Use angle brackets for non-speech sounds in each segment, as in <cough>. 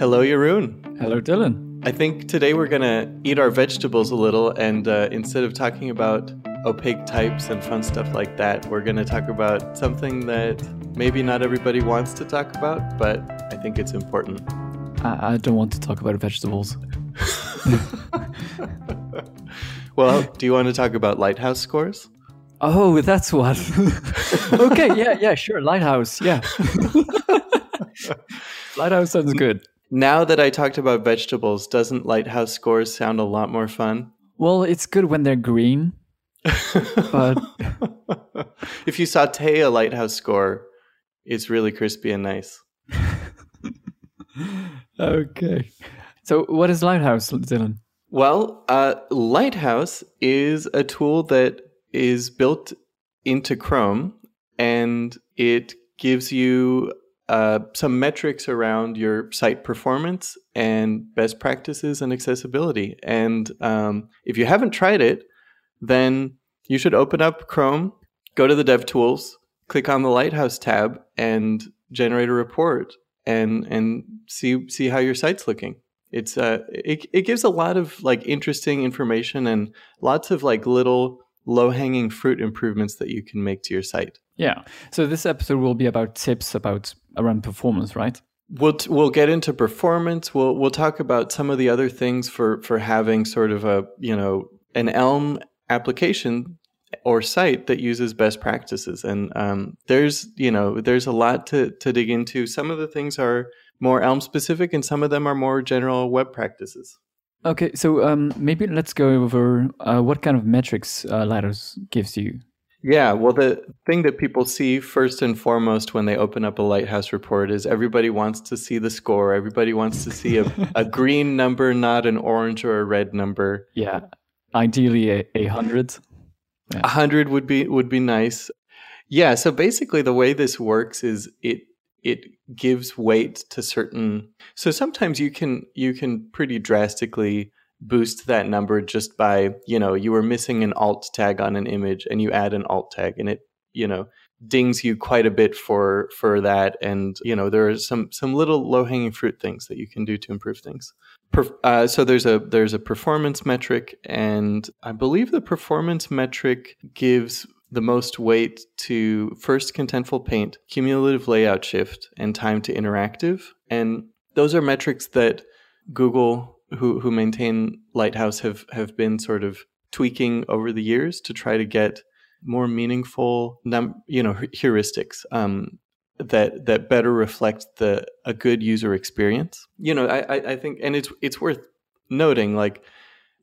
Hello, Jeroen. Hello, Dillon. I think today we're going to eat our vegetables a little, and uh, instead of talking about opaque types and fun stuff like that, we're going to talk about something that maybe not everybody wants to talk about, but I think it's important. I, I don't want to talk about vegetables. <laughs> well, do you want to talk about lighthouse scores? Oh, that's what. <laughs> okay, yeah, yeah, sure. Lighthouse, yeah. <laughs> lighthouse sounds good. Now that I talked about vegetables, doesn't lighthouse scores sound a lot more fun? Well, it's good when they're green. but <laughs> if you saute a lighthouse score, it's really crispy and nice. <laughs> okay. So, what is Lighthouse, Dillon? Well, uh, Lighthouse is a tool that is built into Chrome and it gives you uh, some metrics around your site performance and best practices and accessibility. And um, if you haven't tried it, then you should open up Chrome, go to the DevTools, click on the Lighthouse tab, and generate a report and and see see how your site's looking. It's uh it, it gives a lot of like interesting information and lots of like little low hanging fruit improvements that you can make to your site. Yeah. So this episode will be about tips about around performance, right? We'll t- we'll get into performance. We'll we'll talk about some of the other things for for having sort of a you know an Elm application or site that uses best practices. And um, there's you know there's a lot to to dig into. Some of the things are more Elm specific, and some of them are more general web practices. Okay, so um, maybe let's go over uh, what kind of metrics uh, Lighthouse gives you. Yeah, well, the thing that people see first and foremost when they open up a Lighthouse report is everybody wants to see the score. Everybody wants to see a, <laughs> a green number, not an orange or a red number. Yeah, ideally a, a hundred. A yeah. hundred would be would be nice. Yeah. So basically, the way this works is it it gives weight to certain. So sometimes you can you can pretty drastically boost that number just by you know you were missing an alt tag on an image and you add an alt tag and it you know dings you quite a bit for for that. And you know there are some some little low hanging fruit things that you can do to improve things. Uh, so there's a there's a performance metric and i believe the performance metric gives the most weight to first contentful paint cumulative layout shift and time to interactive. And those are metrics that google who who maintain Lighthouse have have been sort of tweaking over the years to try to get more meaningful num- you know heuristics um, that that better reflect the a good user experience. You know, I, I think and it's it's worth noting like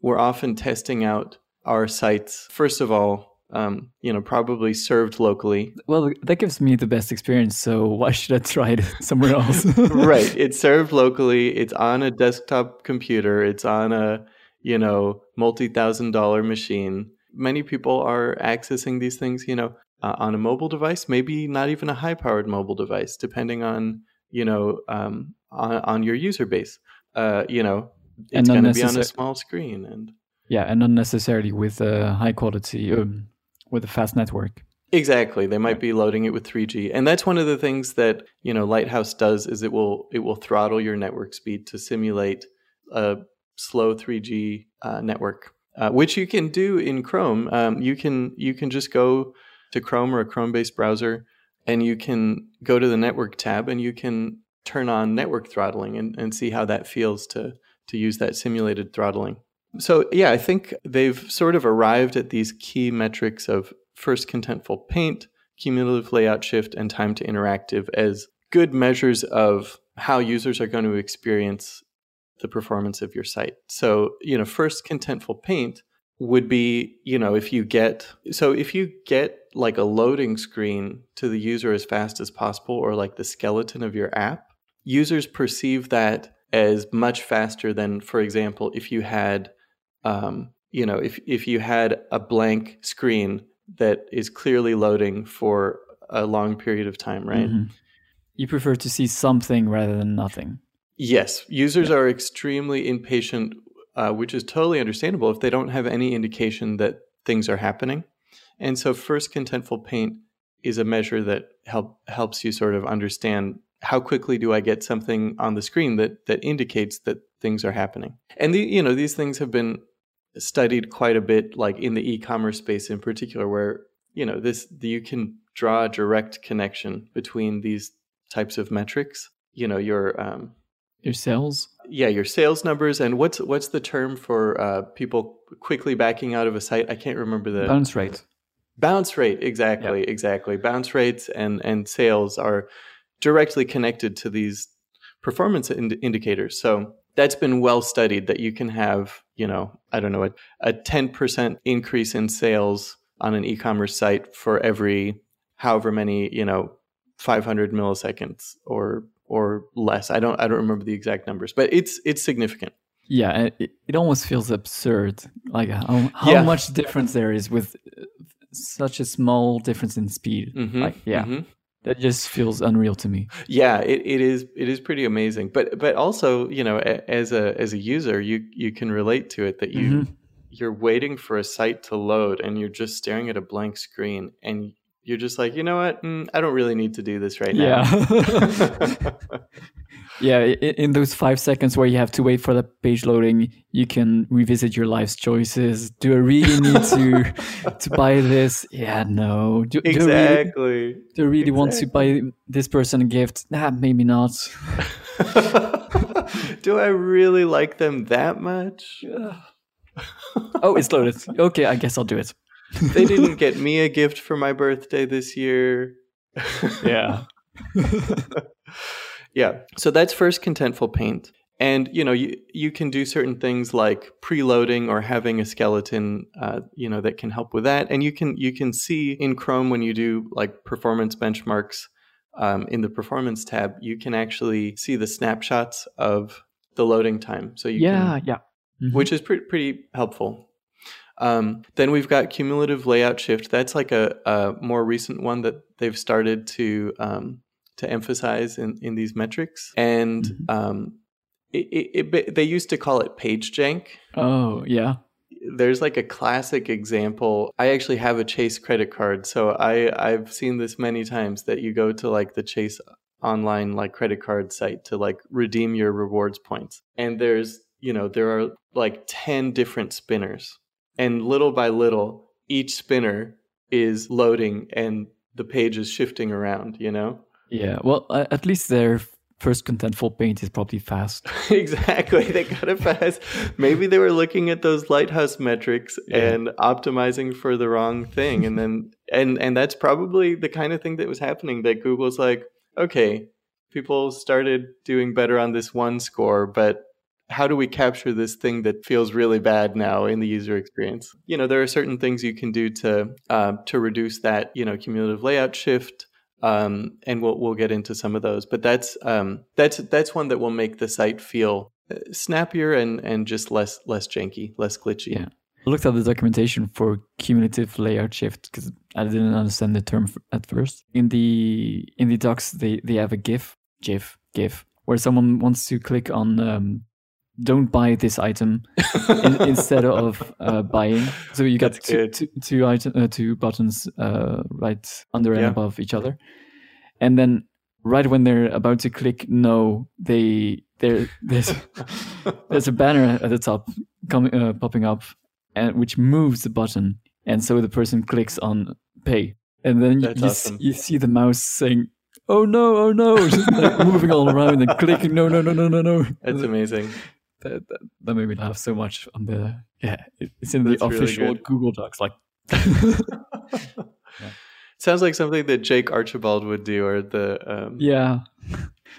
we're often testing out our sites first of all um, you know, probably served locally. Well, that gives me the best experience. So why should I try it <laughs> somewhere else? <laughs> right. It's served locally. It's on a desktop computer. It's on a, you know, multi thousand dollar machine. Many people are accessing these things, you know, uh, on a mobile device, maybe not even a high powered mobile device, depending on, you know, um, on, on your user base. Uh, you know, it's going to be on a small screen and yeah, and not necessarily with a high quality um, with a fast network. Exactly. They might be loading it with 3G. And that's one of the things that, you know, Lighthouse does is it will it will throttle your network speed to simulate a slow 3G uh, network, uh, which you can do in Chrome. Um, you can you can just go to Chrome or a Chrome-based browser and you can go to the network tab and you can turn on network throttling and, and see how that feels to to use that simulated throttling. So, yeah, I think they've sort of arrived at these key metrics of first contentful paint, cumulative layout shift, and time to interactive as good measures of how users are going to experience the performance of your site. So, you know, first contentful paint would be, you know, if you get so if you get like a loading screen to the user as fast as possible or like the skeleton of your app, users perceive that as much faster than for example, if you had um, you know, if if you had a blank screen that is clearly loading for a long period of time, right? Mm-hmm. You prefer to see something rather than nothing. Yes, users yeah. are extremely impatient, uh, which is totally understandable if they don't have any indication that things are happening. And so, first contentful paint is a measure that help helps you sort of understand how quickly do I get something on the screen that that indicates that things are happening? And the, you know these things have been studied quite a bit, like in the e-commerce space in particular, where you know this you can draw a direct connection between these types of metrics. You know your um, your sales. Yeah, your sales numbers and what's what's the term for uh, people quickly backing out of a site? I can't remember the bounce rate. Bounce rate, exactly, yep. exactly. Bounce rates and and sales are directly connected to these performance ind- indicators. So that's been well studied that you can have, you know, I don't know, a, a 10% increase in sales on an e-commerce site for every however many, you know, 500 milliseconds or or less. I don't I don't remember the exact numbers, but it's it's significant. Yeah, it, it almost feels absurd, like how, how yeah. much difference there is with such a small difference in speed. Mm-hmm, like, yeah, mm-hmm that just feels unreal to me yeah it, it is it is pretty amazing but but also you know as a as a user you you can relate to it that you mm-hmm. you're waiting for a site to load and you're just staring at a blank screen and you're just like you know what? Mm, i don't really need to do this right now. Yeah. <laughs> <laughs> Yeah in those five seconds where you have to wait for the page loading you can revisit your life's choices. Do i really need to <laughs> to buy this? Yeah no. Do, exactly do i really, do I really exactly. want to buy this person a gift? Nah maybe not. Do i really like them that much? Oh it's loaded. Okay i guess i'll do it they <laughs> didn't get me a gift for my birthday this year yeah <laughs> yeah. So that's first contentful paint. And you know you you can do certain things like preloading or having a skeleton, uh, you know, that can help with that. And you can you can see in Chrome when you do like performance benchmarks um, in the performance tab, you can actually see the snapshots of the loading time. So you yeah can, yeah, mm-hmm. which is pretty pretty helpful. Um, then we've got cumulative layout shift. That's like a, a more recent one that they've started to um, to emphasize in, in these metrics. And mm-hmm. um, it, it, it, they used to call it page jank. Oh, yeah. There's like a classic example. I actually have a Chase credit card, so I I've seen this many times that you go to like the Chase online like credit card site to like redeem your rewards points. And there's, you know, there are like 10 different spinners. And little by little, each spinner is loading and the page is shifting around, you know? Yeah, well, at least their first contentful paint is probably fast. <laughs> exactly, they got it fast. Maybe they were looking at those lighthouse metrics yeah. and optimizing for the wrong thing, and then and and that's probably the kind of thing that was happening. That Google's like, okay, people started doing better on this one score, but how do we capture this thing that feels really bad now in the user experience? You know, there are certain things you can do to uh, to reduce that, you know, cumulative layout shift um, and we'll we'll get into some of those. But that's um, that's that's one that will make the site feel uh, snappier and and just less less janky, less glitchy. Yeah. I looked at the documentation for cumulative layout shift because I didn't understand the term at first. In the in the docs, they they have a GIF, GIF, GIF, where someone wants to click on um, don't buy this item in, <laughs> instead of uh, buying. So you got two, two, two, item, uh, two buttons uh, right under and above each other, and then right when they're about to click no, they there there's <laughs> there's a banner at the top coming uh, popping up, and which moves the button, and so the person clicks on pay, and then you, awesome. you see the mouse saying oh no, oh no, <laughs> like moving all around and clicking, no, no, no, no, no, no. That's amazing that, that, that made me laugh so much on the yeah it's in the official really google docs like <laughs> yeah. sounds like something that jake archibald would do or the um... yeah.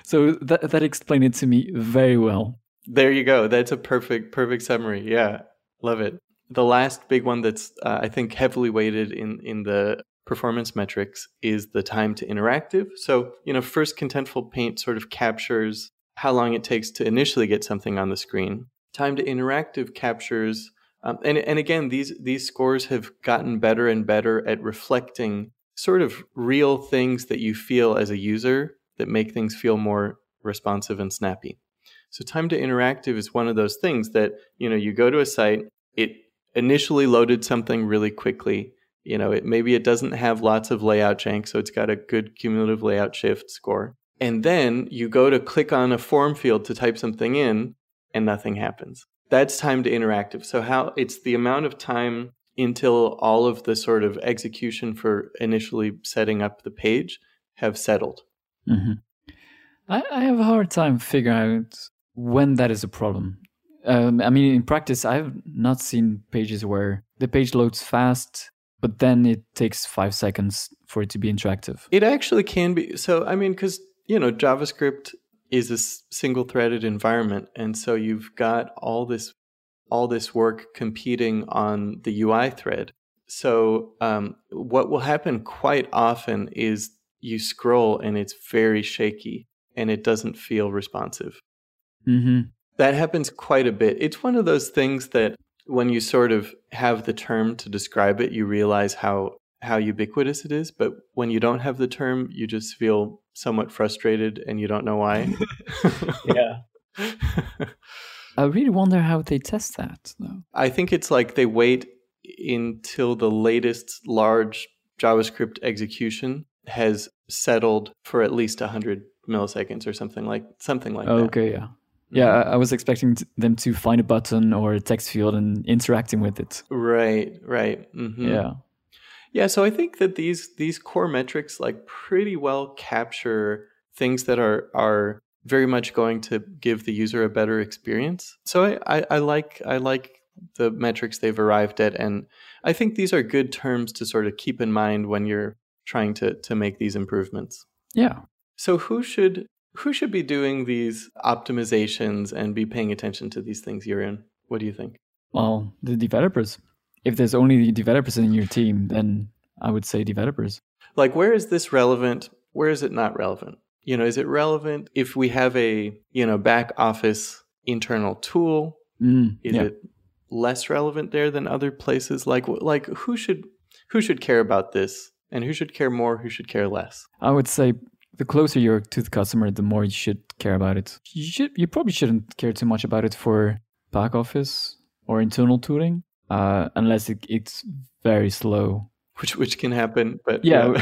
So that that explained it to me very well. There you go. That's a perfect perfect summary. Yeah. Love it. The last big one that's uh, i think heavily weighted in in the performance metrics is the time to interactive. So you know first contentful paint sort of captures how long it takes to initially get something on the screen. Time to interactive captures, um, and, and again, these, these scores have gotten better and better at reflecting sort of real things that you feel as a user that make things feel more responsive and snappy. So time to interactive is one of those things that, you know, you go to a site, it initially loaded something really quickly. You know, it maybe it doesn't have lots of layout jank, so it's got a good cumulative layout shift score and then you go to click on a form field to type something in and nothing happens. That's time to interactive. So how it's the amount of time until all of the sort of execution for initially setting up the page have settled. Mm-hmm. I, I, have a hard time figuring out when that is a problem. Um, I mean, in practice, I've not seen pages where the page loads fast, but then it takes five seconds for it to be interactive. It actually can be. So, I mean, because, you know, JavaScript is a single threaded environment. And so you've got all this all this work competing on the UI thread. So um, what will happen quite often is you scroll and it's very shaky and it doesn't feel responsive. Mm-hmm. That happens quite a bit. It's one of those things that when you sort of have the term to describe it, you realize how how ubiquitous it is. But when you don't have the term, you just feel somewhat frustrated and you don't know why. <laughs> yeah. <laughs> I really wonder how they test that, though. I think it's like they wait until the latest large JavaScript execution has settled for at least 100 milliseconds or something like something like oh, that. Okay, yeah. Yeah, mm-hmm. I was expecting them to find a button or a text field and interacting with it. Right, right. Mm-hmm. Yeah. Yeah, so I think that these these core metrics like pretty well capture things that are are very much going to give the user a better experience. So I, I, I like I like the metrics they've arrived at, and I think these are good terms to sort of keep in mind when you're trying to to make these improvements. Yeah. So who should who should be doing these optimizations and be paying attention to these things, Jeroen? What do you think? Well, the developers. If there's only the developers in your team, then I would say developers. Like, where is this relevant? Where is it not relevant? you know, is it relevant if we have a, you know, back office internal tool? Mm, is yeah. it less relevant there than other places? Like, like who should who should care about this, and who should care more? Who should care less? I would say the closer you're to the customer, the more you should care about it. You should you probably shouldn't care too much about it for back office or internal tooling, uh, unless it, it's very slow which which can happen. But yeah,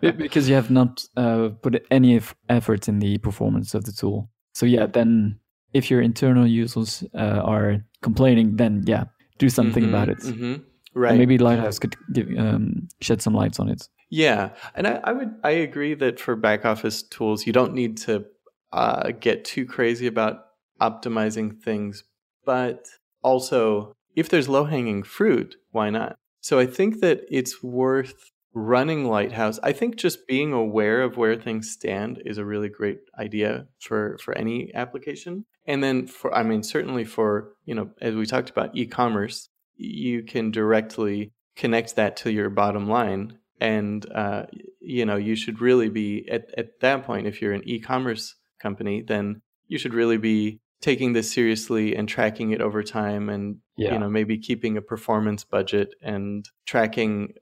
yeah. <laughs> because you have not uh, put any effort in the performance of the tool. So yeah, then if your internal users uh, are complaining, then yeah, do something mm-hmm, about it. Mm-hmm. Right. And maybe Lighthouse could give, um, shed some lights on it. Yeah, and I, I, would I agree that for back office tools, you don't need to uh, get too crazy about optimizing things, but also if there's low hanging fruit, why not? So I think that it's worth running Lighthouse. I think just being aware of where things stand is a really great idea for for any application. And then for I mean certainly for, you know, as we talked about e-commerce, you can directly connect that to your bottom line and uh, you know, you should really be at at that point if you're an e-commerce company, then you should really be taking this seriously and tracking it over time and yeah. you know maybe keeping a performance budget and tracking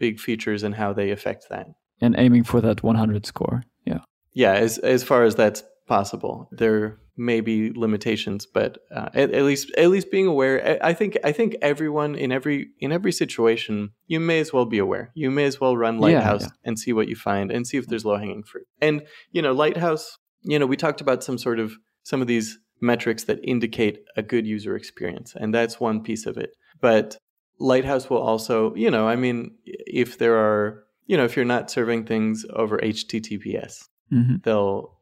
big features and how they affect that. And aiming for that 100 score yeah. Yeah as as far as that's possible. There may be limitations but uh, at, at, least at least being aware i think i think everyone in every in every situation you may as well be aware. You may as well run lighthouse yeah, yeah. and see what you find and see if there's low hanging fruit. And you know lighthouse you know we talked about some sort of some of these metrics that indicate a good user experience. And that's one piece of it. But Lighthouse will also, you know, I mean, if there are, you know, if you're not serving things over HTTPS, mm-hmm. they'll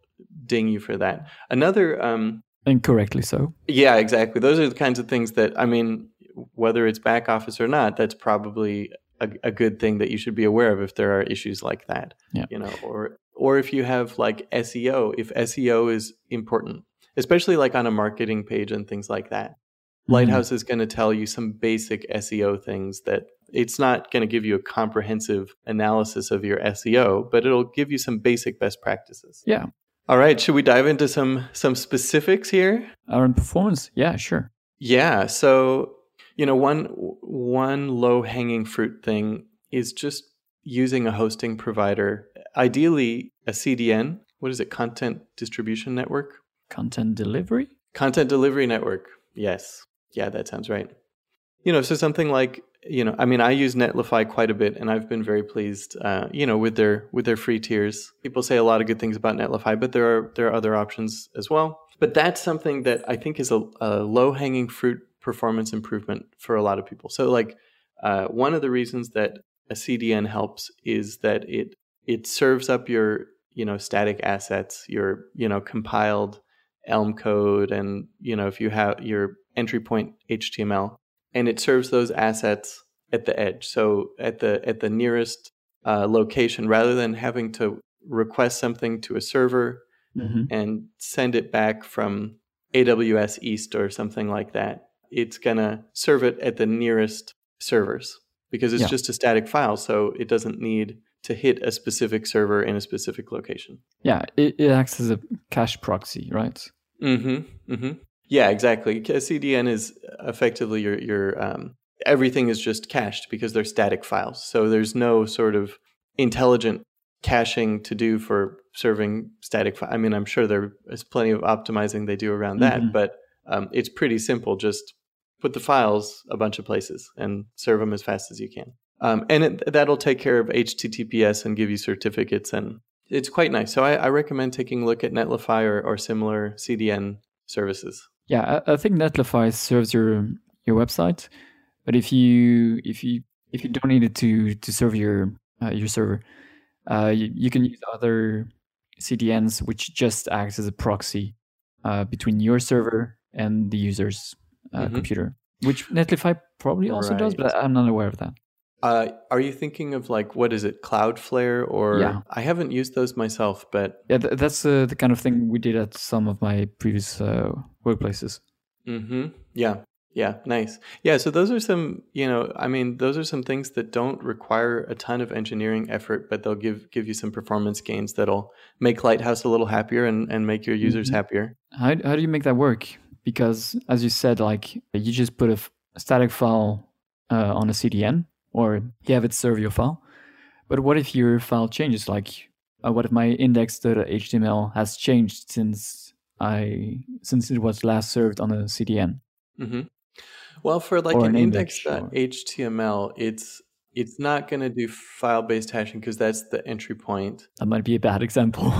ding you for that. Another, um, incorrectly so. Yeah, exactly. Those are the kinds of things that, I mean, whether it's back office or not, that's probably a, a good thing that you should be aware of if there are issues like that. Yeah. You know, or or if you have like SEO, if SEO is important, especially like on a marketing page and things like that. Mm-hmm. Lighthouse is going to tell you some basic SEO things that it's not going to give you a comprehensive analysis of your SEO, but it'll give you some basic best practices. Yeah. All right, should we dive into some some specifics here? Our performance? Yeah, sure. Yeah, so you know, one one low-hanging fruit thing is just using a hosting provider, ideally a CDN, what is it? Content distribution network Content delivery? Content delivery network. Yes. Yeah, that sounds right. You know, so something like you know, I mean, I use Netlify quite a bit, and I've been very pleased, uh, you know, with their with their free tiers. People say a lot of good things about Netlify, but there are there are other options as well. But that's something that I think is a, a low hanging fruit performance improvement for a lot of people. So, like, uh, one of the reasons that a CDN helps is that it it serves up your you know static assets, your you know compiled Elm code, and you know if you have your entry point HTML, and it serves those assets at the edge. So at the at the nearest uh, location, rather than having to request something to a server mm-hmm. and send it back from AWS East or something like that, it's gonna serve it at the nearest servers because it's yeah. just a static file, so it doesn't need to hit a specific server in a specific location. Yeah, it, it acts as a cache proxy, right? Mm-hmm. Mm-hmm. Yeah, exactly. CDN is effectively your your um, everything is just cached because they're static files. So there's no sort of intelligent caching to do for serving static. Fi- I mean, I'm sure there is plenty of optimizing they do around that, mm-hmm. but um, it's pretty simple. Just put the files a bunch of places and serve them as fast as you can. Um, and it, that'll take care of HTTPS and give you certificates, and it's quite nice. So I, I recommend taking a look at Netlify or, or similar CDN services. Yeah, I, I think Netlify serves your your website, but if you if you if you don't need it to to serve your uh, your server, uh, you, you, can use other CDNs which just acts as a proxy uh, between your server and the user's uh, mm-hmm. computer, which Netlify probably also right. does, but I'm not aware of that. Uh, are you thinking of like what is it, Cloudflare, or yeah. I haven't used those myself, but yeah, th- that's uh, the kind of thing we did at some of my previous uh, workplaces. Mm-hmm. Yeah, yeah, nice. Yeah, so those are some, you know, I mean, those are some things that don't require a ton of engineering effort, but they'll give give you some performance gains that'll make Lighthouse a little happier and, and make your users mm-hmm. happier. How how do you make that work? Because as you said, like you just put a, f- a static file uh, on a CDN or you have it serve your file. But what if your file changes? Like, uh, what if my index.html has changed since I since it was last served on a CDN? Mm-hmm. Well, for like an, an, index.html, it's it's not going to do file-based hashing because that's the entry point. That might be a bad <laughs> example.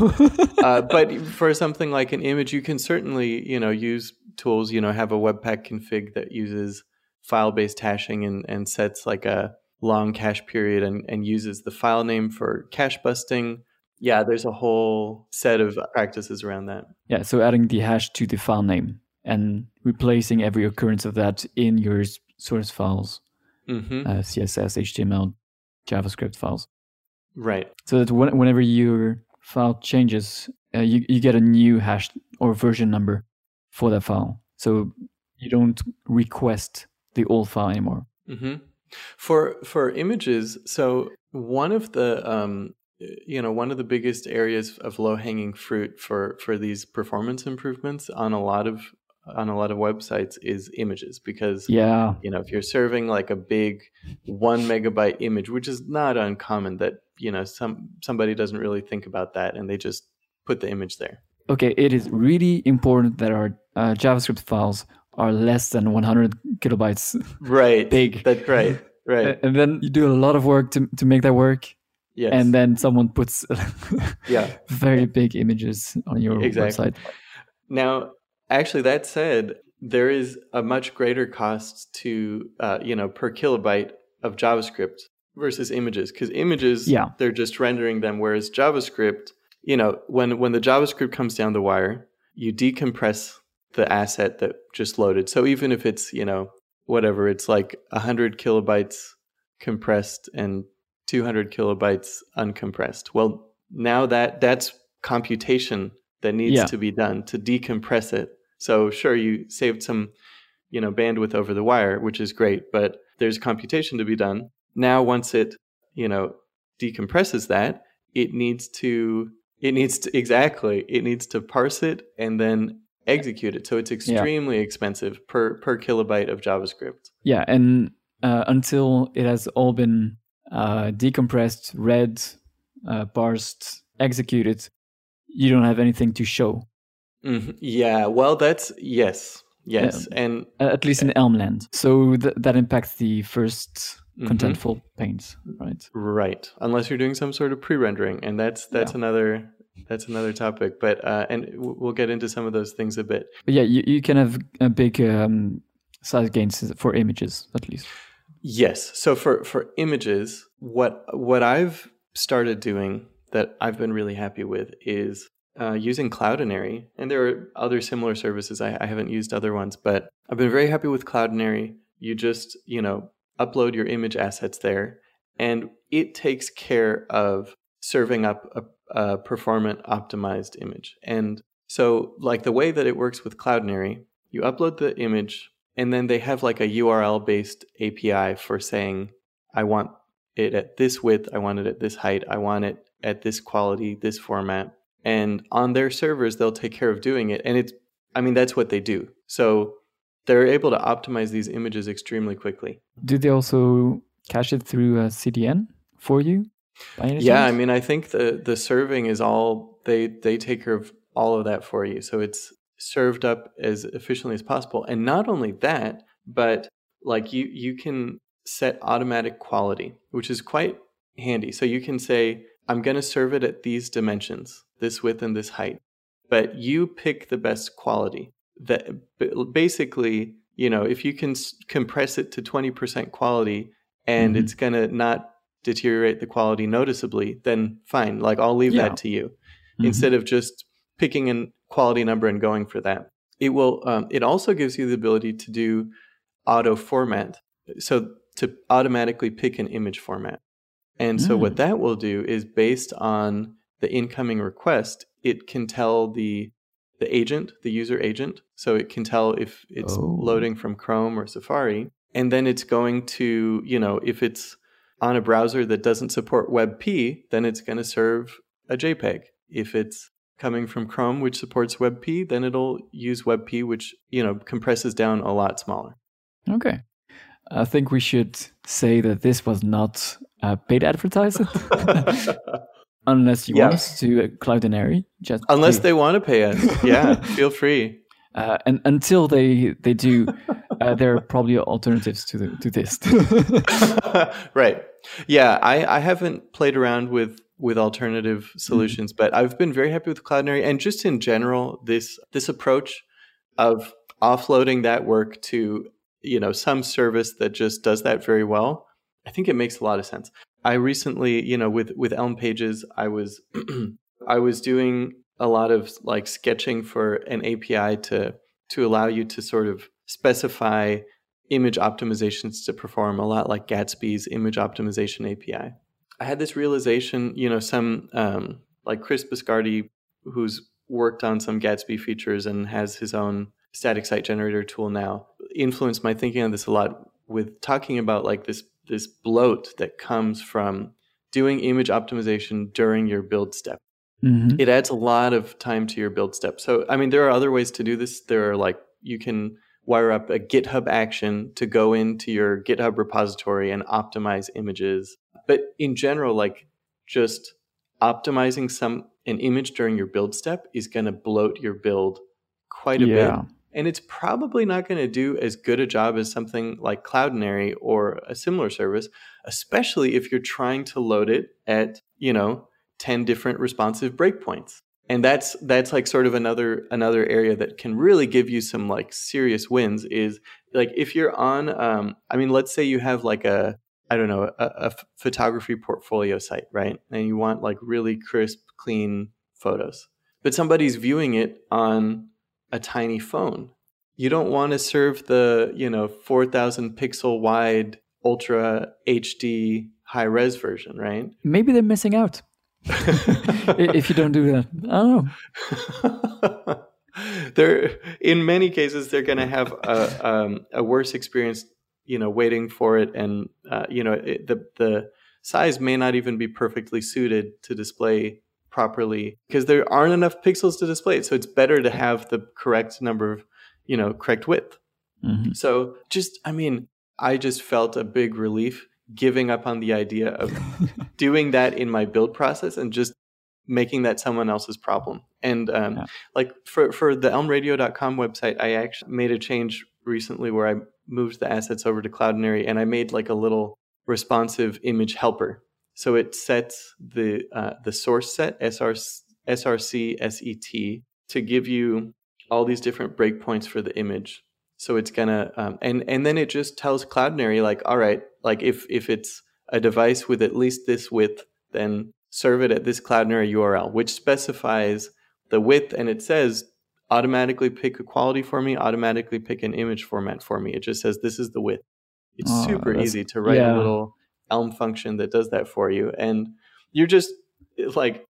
uh, but for something like an image, you can certainly you know use tools. You know, have a Webpack config that uses file-based hashing and and sets like a long cache period and, and uses the file name for cache busting. Yeah, there's a whole set of practices around that. Yeah, so adding the hash to the file name and replacing every occurrence of that in your source files, mm-hmm. uh, CSS, HTML, JavaScript files. Right. So that when, whenever your file changes, uh, you, you get a new hash or version number for that file. So you don't request the old file anymore. Mm-hmm. For for images, so one of the um, you know one of the biggest areas of low hanging fruit for for these performance improvements on a lot of on a lot of websites is images because yeah. you know if you're serving like a big one megabyte image which is not uncommon that you know some somebody doesn't really think about that and they just put the image there. Okay it is really important that our uh, javascript files are less than 100 kilobytes right <laughs> big. That's right. Right. And then you do a lot of work to to make that work. Yes. And then someone puts <laughs> yeah very big images on your exactly. website. Now, actually, that said, there is a much greater cost to uh, you know per kilobyte of JavaScript versus images because images yeah. they're just rendering them, whereas JavaScript, you know, when when the JavaScript comes down the wire, you decompress the asset that just loaded. So even if it's, you know, whatever, it's like 100 kilobytes compressed and 200 kilobytes uncompressed. Well, now that that's computation that needs yeah. to be done to decompress it. So sure, you saved some, you know, bandwidth over the wire, which is great, but there's computation to be done. Now, once it, you know, decompresses that, it needs to, it needs to, exactly, it needs to parse it and then execute it. So it's extremely yeah. expensive per per kilobyte of JavaScript. Yeah, and uh, until it has all been uh, decompressed, read, uh, parsed, executed, you don't have anything to show. Mm-hmm. Yeah, well, that's yes, Yes, and Uh, at least in Elmland. So th- that impacts the 1st Mhm. contentful paints, right? right, unless you're doing some sort of pre-rendering, and that's that's another that's another topic. But uh, and we'll get into some of those things a bit. But yeah, you, you can have a big um, size gains for images, at least. Yes. So for for images, what what I've started doing that I've been really happy with is uh, using Cloudinary, and there are other similar services. I, I haven't used other ones, but I've been very happy with Cloudinary. You just you know upload your image assets there, and it takes care of serving up a, a performant optimized image. And so, like the way that it works with Cloudinary, you upload the image and then they have like a URL based API for saying, I want it at this width, I want it at this height, I want it at this quality, this format. And on their servers, they'll take care of doing it. And it's, I mean, that's what they do. So they're able to optimize these images extremely quickly. Do they also cache it through a CDN for you? Yeah, I mean, I think the the serving is all they they take care of all of that for you. So it's served up as efficiently as possible. And not only that, but like you you can set automatic quality, which is quite handy. So you can say I'm going to serve it at these dimensions, this width and this height. But you pick the best quality. That basically, you know, if you can s- compress it to 20% quality and Mhm. it's going to not deteriorate the quality noticeably, then fine. Like I'll leave Yeah. that to you Mhm. instead of just picking a quality number and going for that. It will. Um, it also gives you the ability to do auto format, so to automatically pick an image format. And so what that will do is based on the incoming request, it can tell the the agent, the user agent, so it can tell if it's Oh. loading from Chrome or Safari, and then it's going to, you know, if it's on a browser that doesn't support WebP, then it's going to serve a JPEG. If it's coming from Chrome, which supports WebP, then it'll use WebP, which you know compresses down a lot smaller. Okay. I think we should say that this was not uh, paid advertising, <laughs> unless you Yeah. want us to uh, Cloudinary. Just Unless please. they want to pay us, yeah, <laughs> feel free. uh, and until they they do, <laughs> uh, there are probably alternatives to the, to this. <laughs> right. Yeah, I, I haven't played around with with alternative solutions, but I've been very happy with Cloudinary and just in general this this approach of offloading that work to you know some service that just does that very well. I think it makes a lot of sense. I recently, you know, with with Elm Pages, I was <clears throat> I was doing a lot of like sketching for an API to to allow you to sort of specify image optimizations to perform a lot like Gatsby's image optimization API. I had this realization, you know, some um, like Chris Biscardi, who's worked on some Gatsby features and has his own static site generator tool now, influenced my thinking on this a lot with talking about like this this bloat that comes from doing image optimization during your build step Mhm. it adds a lot of time to your build step. So, I mean, there are other ways to do this. There are like you can wire up a GitHub action to go into your GitHub repository and optimize images. But in general, like just optimizing some an image during your build step is going to bloat your build quite a Yeah. bit. And it's probably not going to do as good a job as something like Cloudinary or a similar service, especially if you're trying to load it at, you know, 10 different responsive breakpoints. And that's that's like sort of another another area that can really give you some like serious wins is like if you're on um I mean let's say you have like a I don't know a photography portfolio site, right? And you want like really crisp, clean photos. But somebody's viewing it on a tiny phone. You don't want to serve the, you know, 4000 pixel wide ultra HD high res version, right? Maybe they're missing out <laughs> if you don't do that. I don't know. <laughs> they're in many cases they're going to have a, um, a worse experience you know waiting for it and uh, you know it, the the size may not even be perfectly suited to display properly because there aren't enough pixels to display it so it's better to have the correct number of you know correct width Mhm. so just i mean i just felt a big relief giving up on the idea of <laughs> doing that in my build process and just making that someone else's problem. And um, Yeah. like for for the elmradio.com website, I actually made a change recently where I moved the assets over to Cloudinary and I made like a little responsive image helper. So it sets the uh, the source set SRC, SRC SET to give you all these different breakpoints for the image. So it's gonna um, and and then it just tells Cloudinary like, all right, like if if it's a device with at least this width, then serve it at this Cloudinary URL, which specifies the width, and it says automatically pick a quality for me, automatically pick an image format for me. It just says this is the width. It's Oh, super easy to write yeah. a little Elm function that does that for you, and you're just like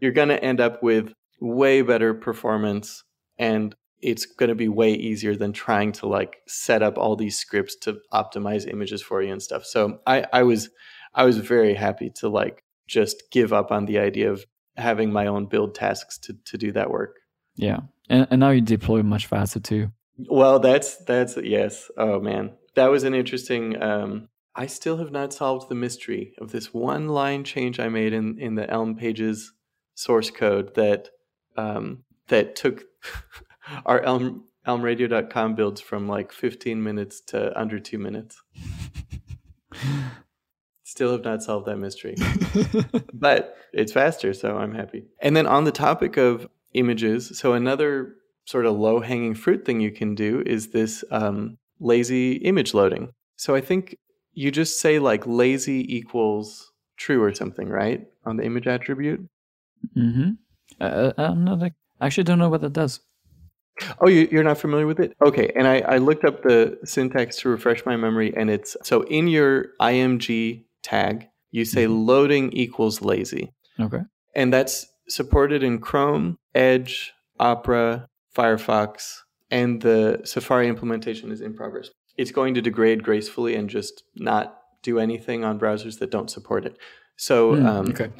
you're going to end up with way better performance and it's going to be way easier than trying to like set up all these scripts to optimize images for you and stuff. So i i was i was very happy to like just give up on the idea of having my own build tasks to to do that work. Yeah, and, and now you deploy much faster too. well that's that's yes. Oh man. That was an interesting um i still have not solved the mystery of this one line change i made in in the elm pages source code that um that took <laughs> our elm elmradio.com builds from like 15 minutes to under 2 minutes <laughs> still have not solved that mystery <laughs> but it's faster, so I'm happy. And then on the topic of images, so another sort of low hanging fruit thing you can do is this um, lazy image loading. So I think you just say like lazy equals true or something, right? On the image attribute. mm-hmm. Uh, I'm not. I actually don't know what that does. Oh, you, you're not familiar with it? Okay. And I, I looked up the syntax to refresh my memory, and it's so in your IMG tag, you say loading equals lazy. Okay. and that's supported in Chrome, Edge, Opera, Firefox, and the Safari implementation is in progress. It's going to degrade gracefully and just not do anything on browsers that don't support it. So, Hmm, um, okay.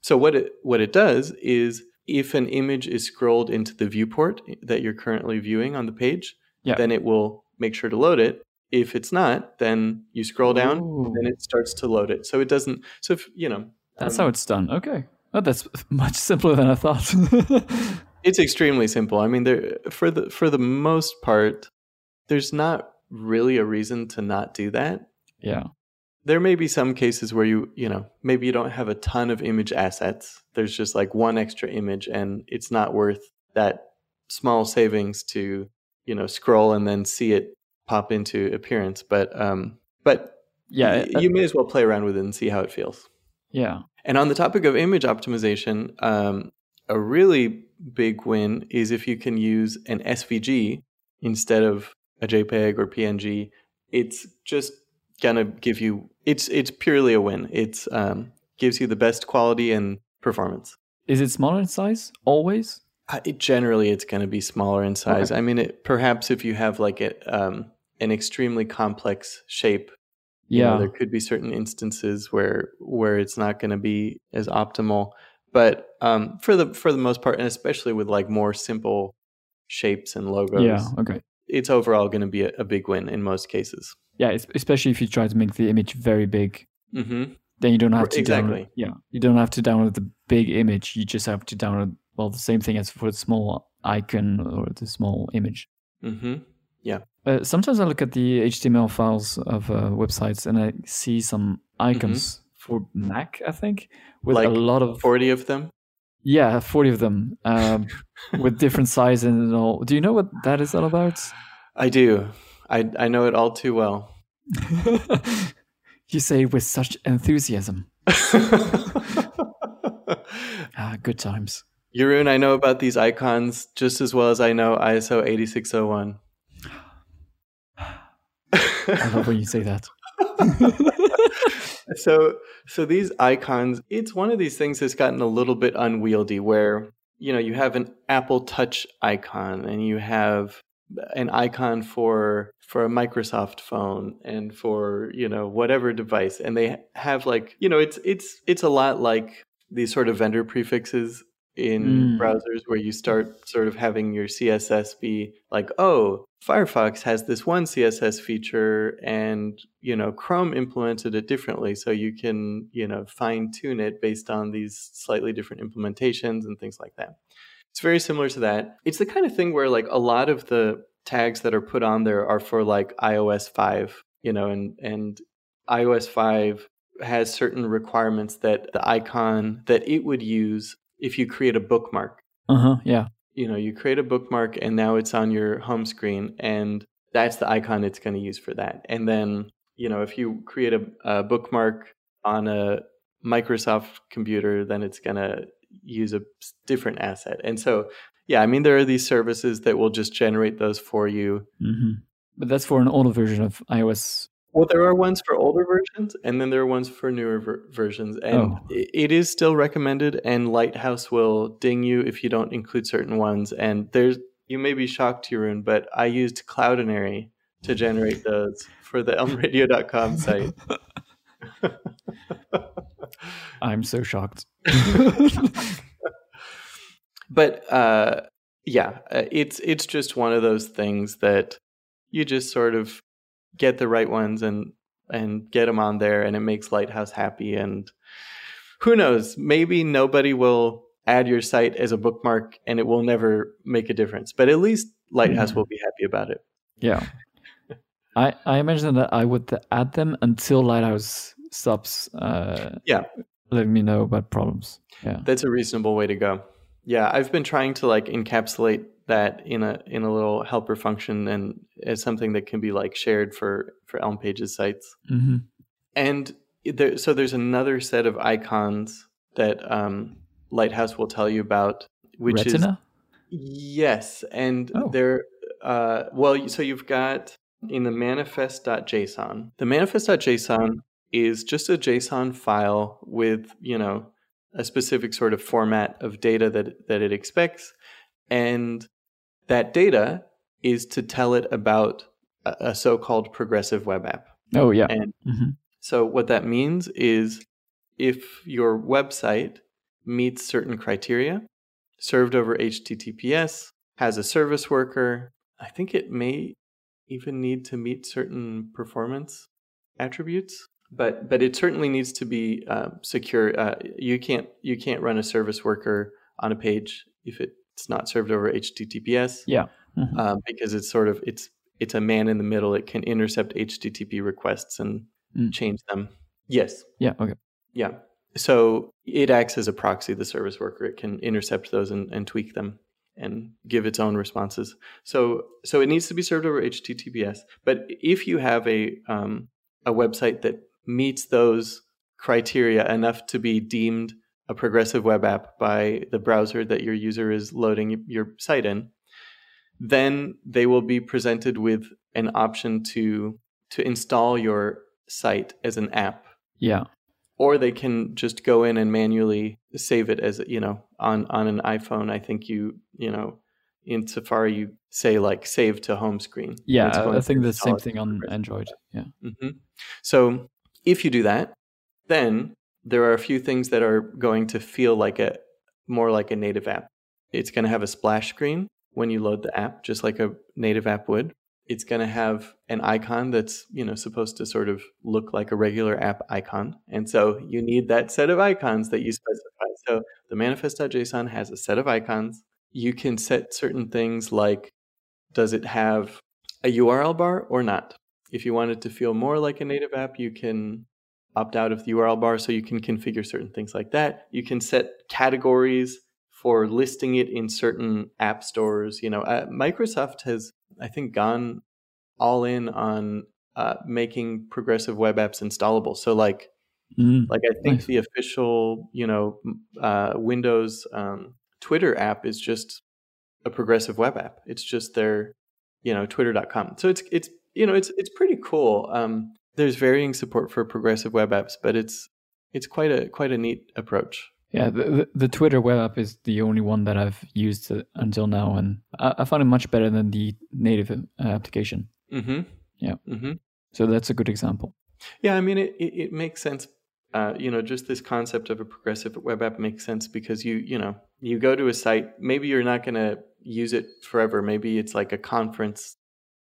so what it what it does is if an image is scrolled into the viewport that you're currently viewing on the page, Yeah. then it will make sure to load it. If it's not, then you scroll down, Ooh. then it starts to load it. So it doesn't. So if you know, That's um, how it's done. Okay. Oh, that's <laughs> much simpler than I thought. <laughs> It's extremely simple. I mean, there for the for the most part, there's not really a reason to not do that. yeah. There may be some cases where you you know maybe you don't have a ton of image assets. There's just like one extra image, and it's not worth that small savings to you know scroll and then see it pop into appearance. But um, but Yeah. uh, you may as well play around with it and see how it feels. yeah. And on the topic of image optimization, um, a really big win is if you can use an SVG instead of a JPEG or PNG. It's just gonna give you it's it's purely a win. It's um, gives you the best quality and performance. Is it smaller in size always? Uh, It generally it's going to be smaller in size. I mean, it, perhaps if you have like a, um, an extremely complex shape you know, Yeah. there could be certain instances where where it's not going to be as optimal but um, for the for the most part and especially with like more simple shapes and logos yeah. Okay. It's overall going to be a, a big win in most cases Yeah. Especially if you try to make the image very big, hmm then you don't have to exactly. download. Yeah. You don't have to download the big image. You just have to download well the same thing as for the small icon or the small image. hmm Uh, sometimes I look at the HTML files of uh, websites and I see some icons for Mac, I think, with Mm-hmm. Like a lot of 40 of them yeah, forty of them um, with different sizes and all. Do you know what that is all about? i do i i know it all too well <laughs> you say with such enthusiasm. <laughs> Ah, good times. Jeroen, I know about these icons just as well as I know ISO 8601. I love when you say that. <laughs> so so these icons it's one of these things that's gotten a little bit unwieldy where you know you have an apple touch icon and you have an icon for for a microsoft phone and for you know whatever device. And they have like you know it's it's it's a lot like these sort of vendor prefixes in Mm. browsers where you start sort of having your CSS be like, oh, Firefox has this one CSS feature and, you know, Chrome implemented it differently. So you can, you know, fine tune it based on these slightly different implementations and things like that. It's very similar to that. It's the kind of thing where like a lot of the tags that are put on there are for like iOS 5, you know, and and iOS 5 has certain requirements that the icon that it would use if you create a bookmark. Uh huh. Yeah. You know, you create a bookmark and now it's on your home screen and that's the icon it's going to use for that. And then, you know, if you create a, a bookmark on a Microsoft computer, then it's going to use a different asset. And so, yeah, I mean, there are these services that will just generate those for you. hmm But that's for an older version of iOS. Well, there are ones for older versions, and then there are ones for newer ver- versions, and Oh. it is still recommended. And Lighthouse will ding you if you don't include certain ones. And there's you may be shocked, Jeroen, but I used Cloudinary to generate those for the elmradio.com site. <laughs> I'm so shocked. <laughs> but uh, yeah, uh, it's it's just one of those things that you just sort of get the right ones and and get them on there, and it makes Lighthouse happy. And who knows, maybe nobody will add your site as a bookmark, and it will never make a difference. But at least Lighthouse Mhm. will be happy about it. Yeah. <laughs> I, I imagine that I would add them until Lighthouse stops uh, Yeah. letting me know about problems. Yeah. That's a reasonable way to go. Yeah, I've been trying to like encapsulate that in a in a little helper function and as something that can be like shared for for Elm Pages sites. hmm And there, so there's another set of icons that um, Lighthouse will tell you about, which is Retina? yes, and Oh. they're uh, well. So you've got in the manifest.json. The manifest.json is just a JSON file with you know a specific sort of format of data that that it expects, and that data is to tell it about a, a so-called progressive web app. Oh, yeah. And hmm so what that means is if your website meets certain criteria, served over HTTPS, has a service worker, I think it may even need to meet certain performance attributes, but but it certainly needs to be uh, secure. Uh, you can't you can't run a service worker on a page if it's not served over HTTPS Yeah. Mhm. um, because it's sort of it's it's a man in the middle. It can intercept HTTP requests and Mm. change them. Yes, Yeah. Okay. yeah. So it acts as a proxy, the service worker. It can intercept those and, and tweak them and give its own responses. So so it needs to be served over HTTPS. But if you have a um, a website that meets those criteria enough to be deemed a progressive web app by the browser that your user is loading your site in, then they will be presented with an option to to install your site as an app Yeah. or they can just go in and manually save it as you know on on an iphone i think you you know in safari you say like save to home screen Yeah. I- think the same thing on. Android. Yeah. hmm So if you do that, then there are a few things that are going to feel like a more like a native app. It's going to have a splash screen when you load the app, just like a native app would. It's going to have an icon that's you know supposed to sort of look like a regular app icon, and so you need that set of icons that you specify. So the manifest.json has a set of icons. You can set certain things like does it have a URL bar or not? If you want it to feel more like a native app, you can opt out of the URL bar so you can configure certain things like that. You can set categories for listing it in certain app stores. You know, uh, Microsoft has, I think, gone all in on uh, making progressive web apps installable. So, like, Mm. like I think Nice. the official, you know, uh, Windows um, Twitter app is just a progressive web app. It's just their, you know, twitter.com. So it's it's you know, it's it's pretty cool. Um, there's varying support for progressive web apps, but it's it's quite a quite a neat approach. Yeah, the, the, the Twitter web app is the only one that I've used uh, until now, and I, I found it much better than the native uh, application. Mm-hmm. Yeah. Mm-hmm. So that's a good example. Yeah, I mean, it, it, it makes sense uh, you know, just this concept of a progressive web app makes sense because you, you know, you go to a site, maybe you're not going to use it forever. Maybe it's like a conference,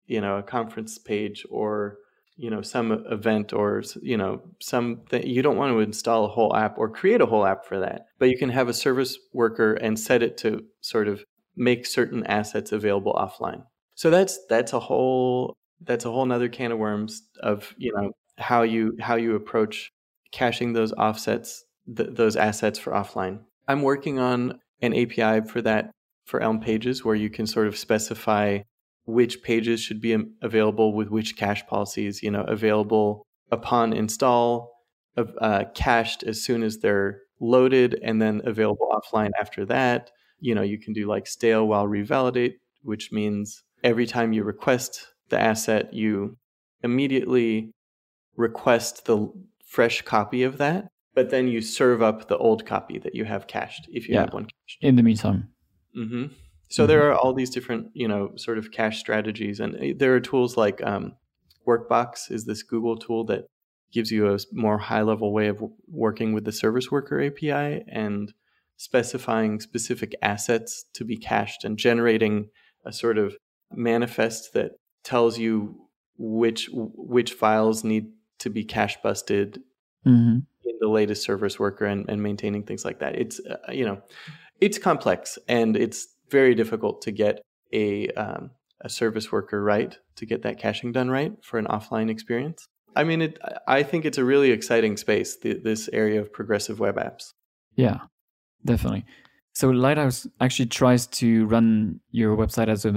you know, a conference page or, you know, some event or, you know, something. You don't want to install a whole app or create a whole app for that, but you can have a service worker and set it to sort of make certain assets available offline. So that's, that's a whole, that's a whole nother can of worms of, you know, how you, how you approach caching those offsets, th- those assets for offline. I'm working on an API for that for Elm pages where you can sort of specify which pages should be available with which cache policies, you know, available upon install, uh, cached as soon as they're loaded, and then available offline after that. You know, you can do like stale while revalidate, which means every time you request the asset, you immediately request the fresh copy of that, but then you serve up the old copy that you have cached if you yeah. have one cached. In the meantime. Mm-hmm. So mm-hmm. there are all these different, you know, sort of cache strategies, and eh, there are tools like um, Workbox is this Google tool that gives you a more high level way of working with the service worker API and specifying specific assets to be cached and generating a sort of manifest that tells you which which files need to be cache busted mm-hmm. in the latest service worker and, and maintaining things like that. It's uh, you know, it's complex and it's very difficult to get a um, a service worker right to get that caching done right for an offline experience. I mean, it. I think it's a really exciting space. The, this area of progressive web apps. Yeah, definitely. So Lighthouse actually tries to run your website as a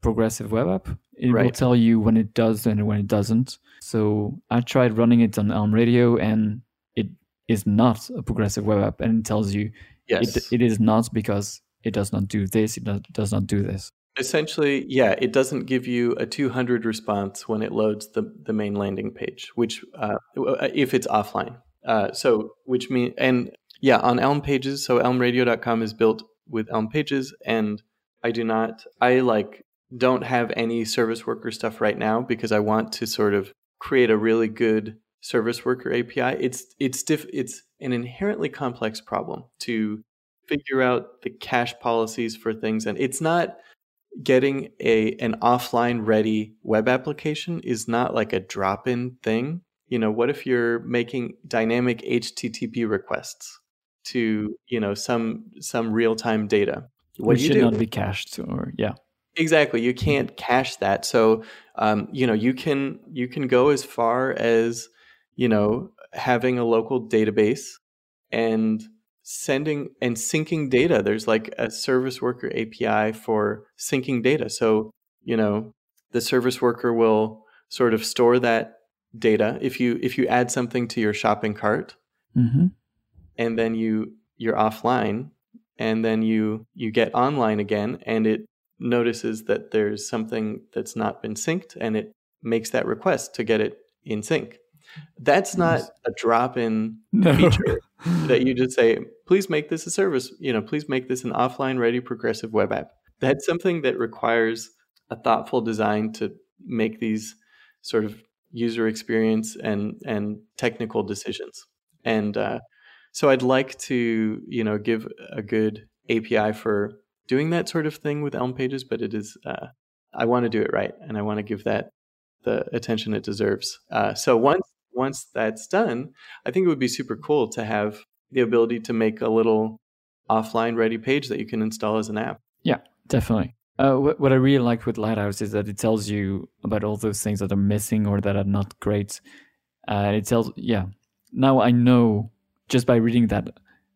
progressive web app. It right. will tell you when it does and when it doesn't. So I tried running it on Elm Radio and it is not a progressive web app and it tells you yes. it, it is not because it does not do this, it does not do this. Essentially, yeah, it doesn't give you a 200 response when it loads the, the main landing page, which uh, if it's offline. Uh, so, which means, and yeah, on Elm pages, so elmradio.com is built with Elm pages, and I do not, I like don't have any service worker stuff right now because I want to sort of create a really good service worker API. It's it's diff, it's an inherently complex problem to figure out the cache policies for things and it's not getting a an offline ready web application is not like a drop-in thing. You know, what if you're making dynamic HTTP requests to, you know, some some real-time data? What should do? not be cached or yeah. Exactly. You can't cache that. So, um, you know, you can you can go as far as you know having a local database and sending and syncing data. There's like a service worker API for syncing data. So, you know, the service worker will sort of store that data if you if you add something to your shopping cart, mm-hmm. and then you you're offline, and then you you get online again, and it notices that there's something that's not been synced and it makes that request to get it in sync. That's not a drop in <laughs> no. feature that you just say, please make this a service, you know, please make this an offline ready progressive web app. That's something that requires a thoughtful design to make these sort of user experience and and technical decisions. And uh, so I'd like to, you know, give a good API for doing that sort of thing with Elm pages, but it is uh, I want to do it right, and I want to give that the attention it deserves. Uh, so once once that's done, I think it would be super cool to have the ability to make a little offline ready page that you can install as an app. Yeah, definitely. Uh, what, what I really like with Lighthouse is that it tells you about all those things that are missing or that are not great. Uh, it tells, yeah. Now I know just by reading that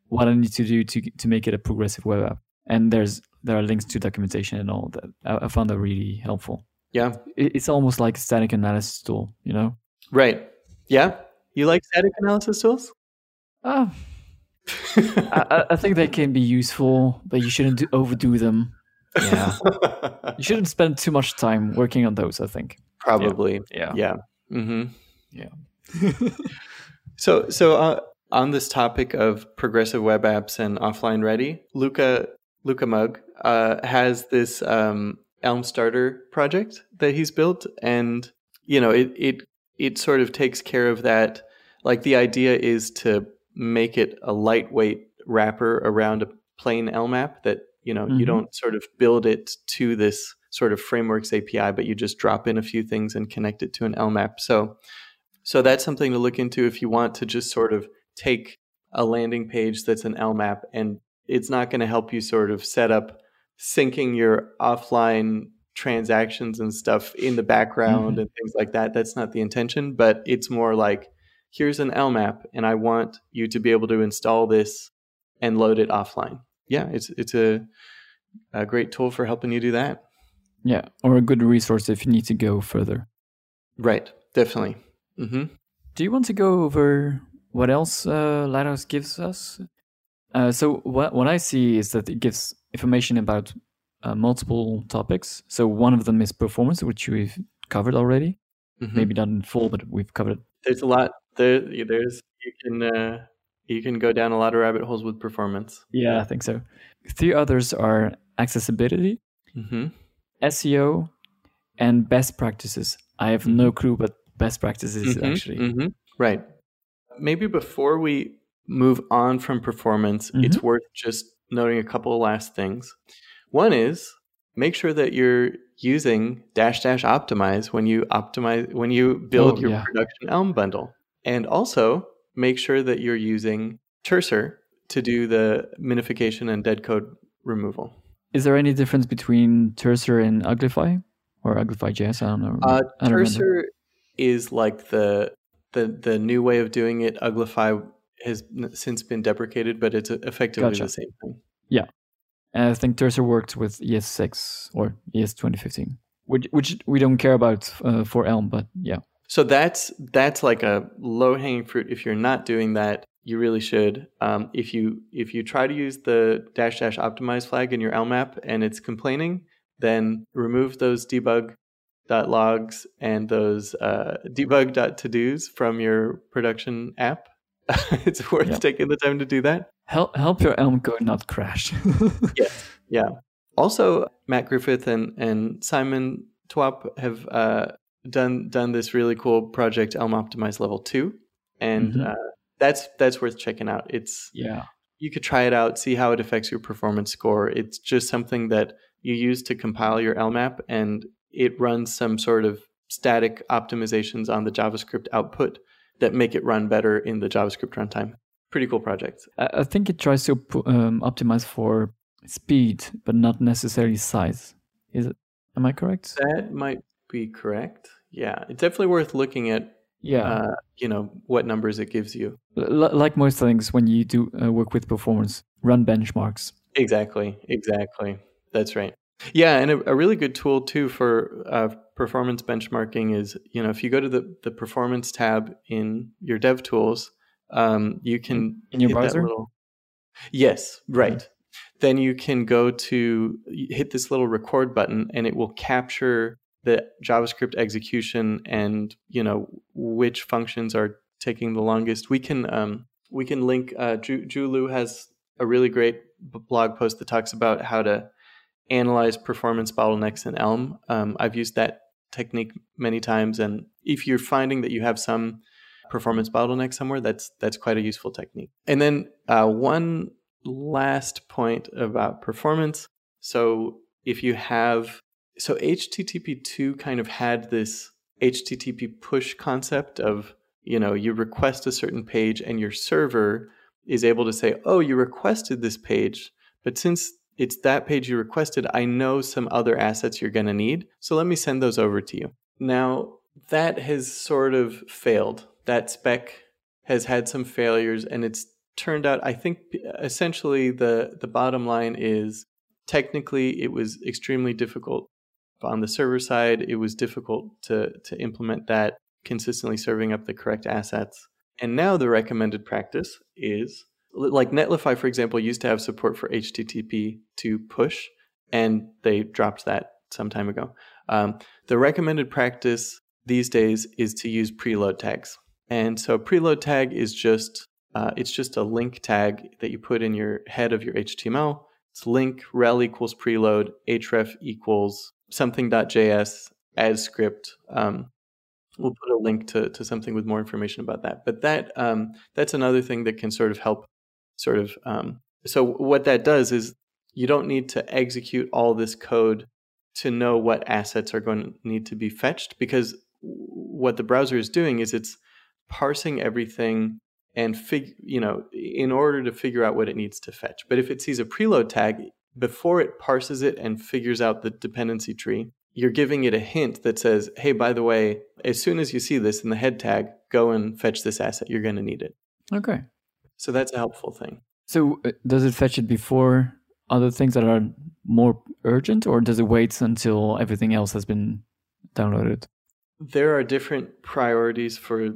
what I need to do to to make it a progressive web app and there's there are links to documentation and all that. I, I found that really helpful. Yeah, it, it's almost like a static analysis tool, you know? Right. Yeah. You like static analysis tools? Uh, I, I, think they can be useful, but you shouldn't do, overdo them. Yeah, <laughs> you shouldn't spend too much time working on those. I think probably. Yeah. Yeah. Yeah. Mm-hmm. yeah. <laughs> so, so uh, on this topic of progressive web apps and offline ready, Luca Luca Mug uh, has this um, Elm Starter project that he's built, and you know it it it sort of takes care of that like the idea is to make it a lightweight wrapper around a plain Elm app that you know Mhm. you don't sort of build it to this sort of frameworks API, but you just drop in a few things and connect it to an Elm app. So so that's something to look into if you want to just sort of take a landing page that's an Elm app and it's not going to help you sort of set up syncing your offline transactions and stuff in the background Mhm. and things like that. That's not the intention, but it's more like here's an Elm app and I want you to be able to install this and load it offline. Yeah, it's it's a a great tool for helping you do that. Yeah, or a good resource if you need to go further. Right, definitely. hmm Do you want to go over what else uh, Lighthouse gives us? Uh, so what what I see is that it gives information about uh, multiple topics. So one of them is performance, which we've covered already. hmm Maybe not in full, but we've covered it. There's a lot there. There's you can uh, you can go down a lot of rabbit holes with performance. Yeah, I think so. Three others are accessibility, hmm SEO, and best practices. I have no clue what best practices Mhm, actually. mhm. Right. Maybe before we move on from performance, Mm-hmm. it's worth just noting a couple of last things. One is make sure that you're using dash dash optimize when you optimize when you build Oh, your yeah. production Elm bundle, and also make sure that you're using Terser to do the minification and dead code removal. Is there any difference between Terser and Uglify or Uglify.js? I don't know. Uh, I don't remember. Is like the the the new way of doing it. Uglify has since been deprecated, but it's effectively Gotcha. the same thing. Yeah. And I think Terser worked with ES6 or E ES 2015, which which we don't care about uh, for Elm, but yeah. So that's that's like a low hanging fruit. If you're not doing that, you really should. Um, if you if you try to use the dash dash optimize flag in your Elm app and it's complaining, then remove those debug dot logs and those uh, debug dot to dos from your production app. <laughs> it's worth Yeah. taking the time to do that. Help help your Elm code not crash. <laughs> Yeah. Also, Matt Griffith and, and Simon Twop have uh, done done this really cool project Elm Optimize Level Two, and Mhm. uh, that's that's worth checking out. It's yeah. you could try it out, see how it affects your performance score. It's just something that you use to compile your Elm app, and it runs some sort of static optimizations on the JavaScript output that make it run better in the JavaScript runtime. Pretty cool project. I, I think it tries to um, optimize for speed, but not necessarily size. Is it? Am I correct? That might be correct. Yeah, it's definitely worth looking at. Yeah. Uh, you know what numbers it gives you. L- like most things, when you do uh, work with performance, run benchmarks. Exactly. Exactly. That's right. Yeah, and a, a really good tool too for uh, performance benchmarking is you know if you go to the the performance tab in your Dev Tools, um, you can In your browser? little- yes, right. Then you can go to hit this little record button, and it will capture the JavaScript execution and you know which functions are taking the longest. We can um, we can link. Uh, Ju, Ju Liu has a really great blog post that talks about how to analyze performance bottlenecks in Elm. Um, I've used that technique many times, and if you're finding that you have some performance bottleneck somewhere, that's that's quite a useful technique. And then uh, one last point about performance. So if you have so HTTP two kind of had this HTTP push concept of you know you request a certain page and your server is able to say, oh, you requested this page, but since it's that page you requested, I know some other assets you're going to need. So let me send those over to you. Now, that has sort of failed. That spec has had some failures and it's turned out I think essentially the the bottom line is technically it was extremely difficult on the server side. It was difficult to to implement that consistently serving up the correct assets. And now the recommended practice is like Netlify, for example, used to have support for HTTP two push, and they dropped that some time ago. Um, the recommended practice these days is to use preload tags, and so preload tag is just uh, it's just a link tag that you put in your head of your HTML. It's link rel equals preload href equals something.js as script. Um, we'll put a link to, to something with more information about that. But that um, that's another thing that can sort of help, sort of. Um, so what that does is you don't need to execute all this code to know what assets are going to need to be fetched because what the browser is doing is it's parsing everything and fig you know in order to figure out what it needs to fetch but if it sees a preload tag before it parses it and figures out the dependency tree you're giving it a hint that says hey by the way as soon as you see this in the head tag go and fetch this asset. You're going to need it. Okay. So that's a helpful thing. So uh, does it fetch it before other things that are more urgent or does it wait until everything else has been downloaded? There are different priorities for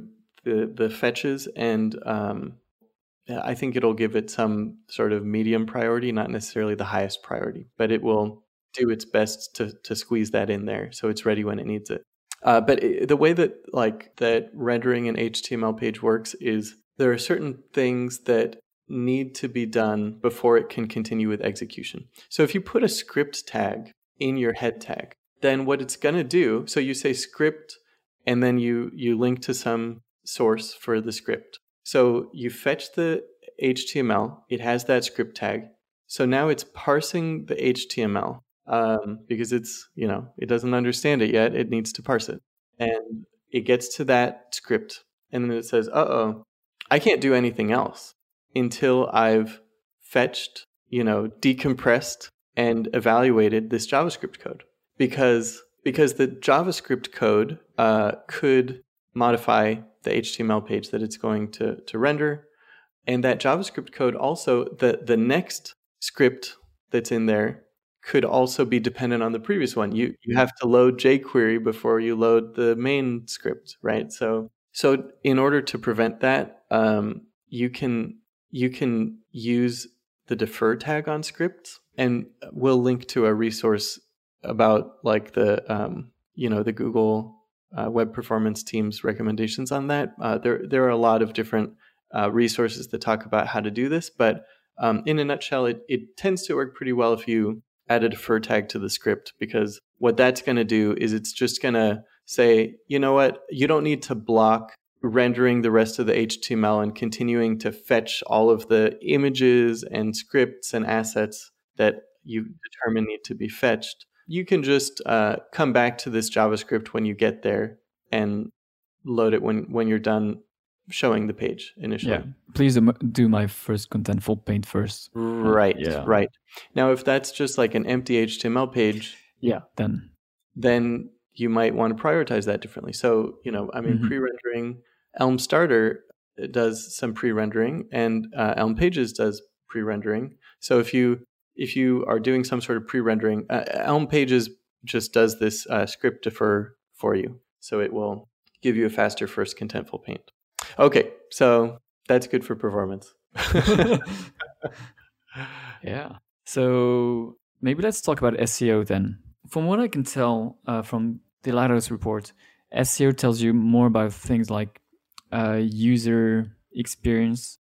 the the fetches, and um, I think it'll give it some sort of medium priority, not necessarily the highest priority, but it will do its best to to squeeze that in there so it's ready when it needs it. Uh, but it, the way that like that rendering an HTML page works is there are certain things that need to be done before it can continue with execution. So if you put a script tag in your head tag, then what it's going to do, so you say script and then you you link to some source for the script. So you fetch the HTML, it has that script tag. So now it's parsing the HTML um, because it's, you know, it doesn't understand it yet. It needs to parse it. And it gets to that script. And then it says, uh oh, I can't do anything else until I've fetched, you know, decompressed and evaluated this JavaScript code. Because because the JavaScript code uh, could modify the HTML page that it's going to, to render. And that JavaScript code also, the, the next script that's in there could also be dependent on the previous one. You you have to load jQuery before you load the main script, right? So so in order to prevent that, um, you can you can use the defer tag on scripts, and we'll link to a resource about like the um, you know the Google uh, web performance team's recommendations on that. Uh, there there are a lot of different uh, resources that talk about how to do this, but um, in a nutshell, it, it tends to work pretty well if you add a defer tag to the script because what that's going to do is it's just going to say, you know what, you don't need to block rendering the rest of the HTML and continuing to fetch all of the images and scripts and assets that you determine need to be fetched you can just uh, come back to this JavaScript when you get there and load it when when you're done showing the page initially. Yeah. Please do my first contentful paint first. Right. Yeah. Right. Now, if that's just like an empty HTML page, yeah, then then you might want to prioritize that differently. So, you know, I mean, mm-hmm. pre-rendering Elm Starter does some pre-rendering, and uh, Elm Pages does pre-rendering. So, if you if you are doing some sort of pre-rendering, uh, Elm Pages just does this uh, script defer for you, so it will give you a faster first contentful paint. Okay, so that's good for performance. <laughs> yeah. So maybe let's talk about SEO then. From what I can tell uh, from the Lighthouse report, SEO tells you more about things like uh, user experience,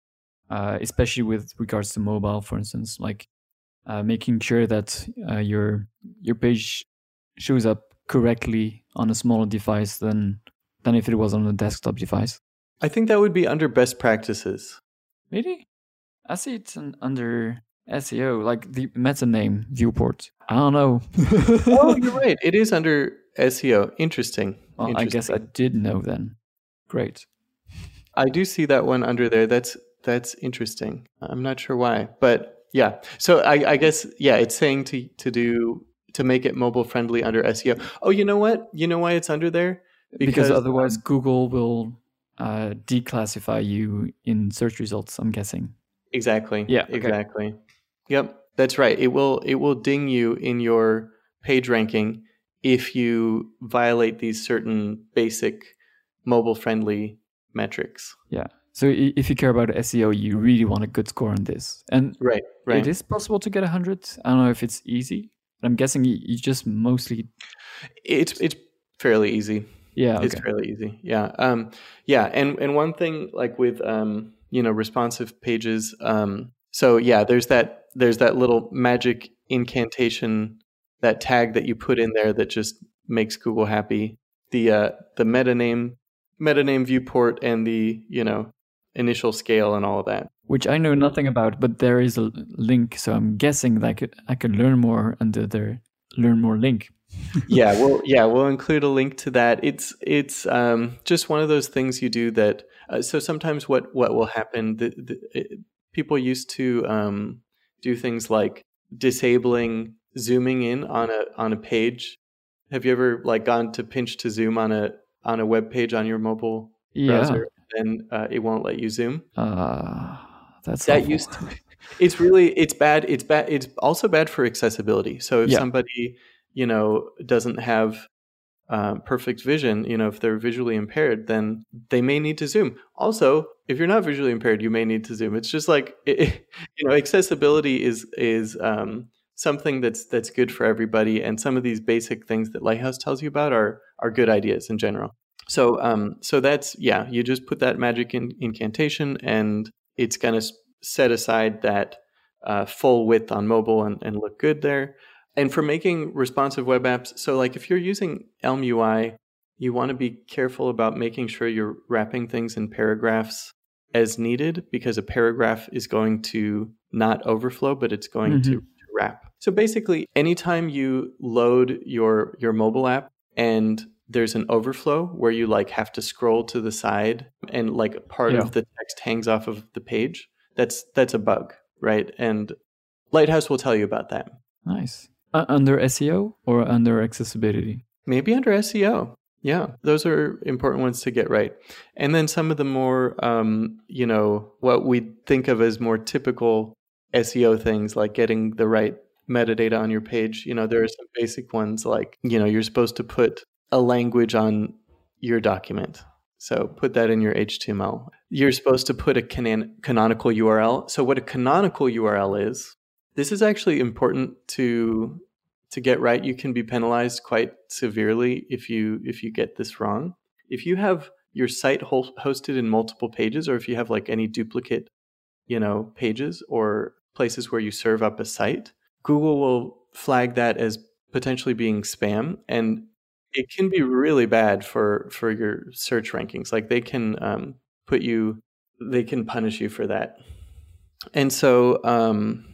uh, especially with regards to mobile, for instance, like uh, making sure that uh, your your page shows up correctly on a smaller device than than if it was on a desktop device. I think that would be under best practices. Really? I see it's under SEO, like the meta name viewport. I don't know. oh, <laughs> you're right. It is under SEO. Interesting. Well, Interesting. I guess I did know then. Great. I do see that one under there. That's that's interesting. I'm not sure why, but yeah. So I, I guess yeah, it's saying to to do to make it mobile friendly under SEO. Oh, you know what? You know why it's under there? Because, because otherwise um, Google will uh, declassify you in search results. I'm guessing. Exactly. Yeah. Okay. Exactly. Yep. That's right. It will it will ding you in your page ranking if you violate these certain basic mobile friendly metrics. Yeah. So if you care about SEO, you really want a good score on this. And right, right. it is possible to get 100. I don't know if it's easy. I'm guessing you just mostly it's it's fairly easy. Yeah, okay. it's fairly easy. Yeah, um, yeah, and and one thing like with um, you know responsive pages. Um, so yeah, there's that there's that little magic incantation, that tag that you put in there that just makes Google happy. the uh, the meta name meta name viewport and the you know initial scale and all of that. Which I know nothing about, but there is a link, so I'm guessing that I could I could learn more under the learn more link. <laughs> yeah, well, yeah, we'll include a link to that. It's it's um, just one of those things you do that. Uh, so sometimes what what will happen? The, the, it, people used to um, do things like disabling zooming in on a on a page. Have you ever like gone to pinch to zoom on a on a web page on your mobile Yeah. browser and uh, it won't let you zoom? Uh, that's that awful. used to it's really it's bad it's bad it's also bad for accessibility so if Yeah. somebody you know doesn't have um, perfect vision you know if they're visually impaired then they may need to zoom also if you're not visually impaired you may need to zoom it's just like it, <laughs> you know accessibility is is um, something that's that's good for everybody and some of these basic things that lighthouse tells you about are are good ideas in general so um so that's yeah you just put that magic in, incantation and it's going to set aside that uh, full width on mobile and, and look good there. And for making responsive web apps, so like if you're using Elm UI, you want to be careful about making sure you're wrapping things in paragraphs as needed because a paragraph is going to not overflow, but it's going to, to wrap. So basically, anytime you load your your mobile app and there's an overflow where you like have to scroll to the side and like part Yeah. of the text hangs off of the page that's that's a bug right and lighthouse will tell you about that Nice. Uh, under SEO or under accessibility? maybe under seo yeah those are important ones to get right and then some of the more um, you know what we think of as more typical seo things like getting the right metadata on your page you know there are some basic ones like you know you're supposed to put a language on your document. So put that in your html you're supposed to put a canon- canonical url so what a canonical url is this is actually important to to get right. You can be penalized quite severely if you if you get this wrong. If you have your site ho- hosted in multiple pages or if you have like any duplicate you know pages or places where you serve up a site google will flag that as potentially being spam. And it can be really bad for for your search rankings like they can um, put you they can punish you for that. And so um,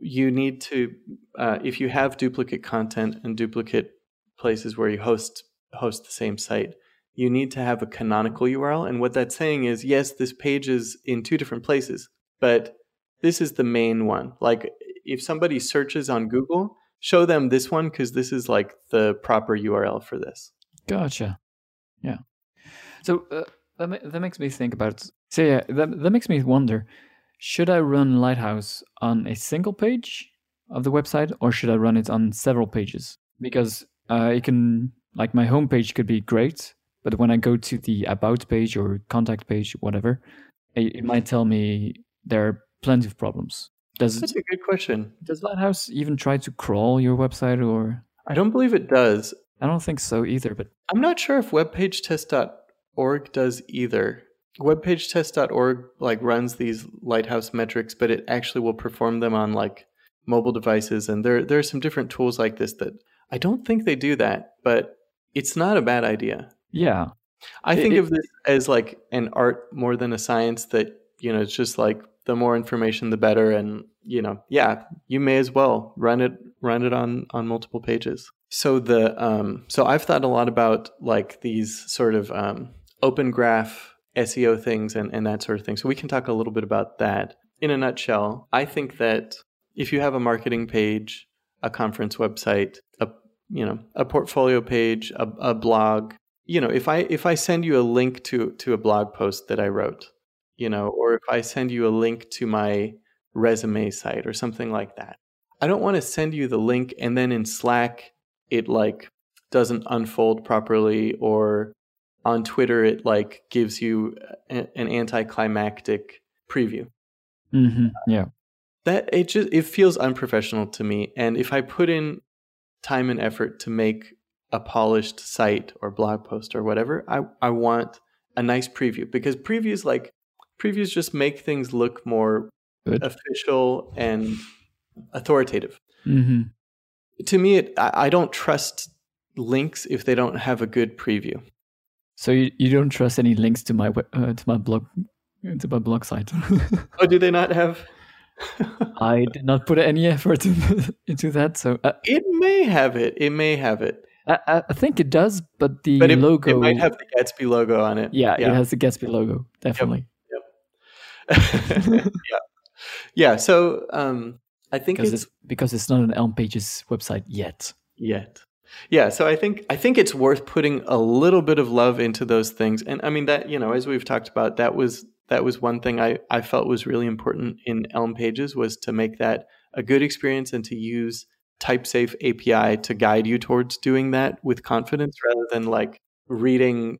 you need to uh, if you have duplicate content and duplicate places where you host host the same site you need to have a canonical url and what that's saying is yes this page is in two different places but this is the main one. Like if somebody searches on google show them this one because this is like the proper url for this Gotcha. Yeah. So uh, that ma- that makes me think about. So yeah, that that makes me wonder: should I run Lighthouse on a single page of the website, or should I run it on several pages? Because uh, it can, like, my homepage could be great, but when I go to the about page or contact page, whatever, it, it might tell me there are plenty of problems. Does that's a good question does Lighthouse even try to crawl your website, or i don't believe it does I don't think so either. But I'm not sure if webpagetest.org does either. Webpagetest.org like runs these lighthouse metrics, but it actually will perform them on like mobile devices and there there are some different tools like this that I don't think they do that, but it's not a bad idea. yeah, I It- think it- of this as like an art more than a science that, you know, it's just like the more information the better and, you know, yeah, you may as well run it run it on on multiple pages. So the um so I've thought a lot about like these sort of um open graph SEO things and and that sort of thing. So we can talk a little bit about that. In a nutshell, I think that if you have a marketing page, a conference website, a you know, a portfolio page, a, a blog, you know if i if i send you a link to to a blog post that i wrote you know or if i send you a link to my resume site or something like that i don't want to send you the link and then in slack it like doesn't unfold properly or on twitter it like gives you a, an anticlimactic preview hmm yeah. that it just it feels unprofessional to me and if i put in time and effort to make a polished site or blog post or whatever i i want a nice preview because previews like previews just make things look more Good. official and authoritative hmm to me it I, I don't trust links if they don't have a good preview. So you, you don't trust any links to my uh, to my blog to my blog site? <laughs> oh, do they not have? I did not put any effort <laughs> into that, so uh, it may have it. It may have it. I, I think it does, but the but it, logo it might have the Gatsby logo on it. Yeah, yeah. it has the Gatsby logo, definitely. Yep. <laughs> yeah. Yeah. So um, I think because it's, it's because it's not an Elm Pages website yet. Yet. Yeah, so I think I think it's worth putting a little bit of love into those things. And I mean that, you know, as we've talked about, that was that was one thing I, I felt was really important in Elm Pages was to make that a good experience and to use TypeSafe API to guide you towards doing that with confidence rather than like reading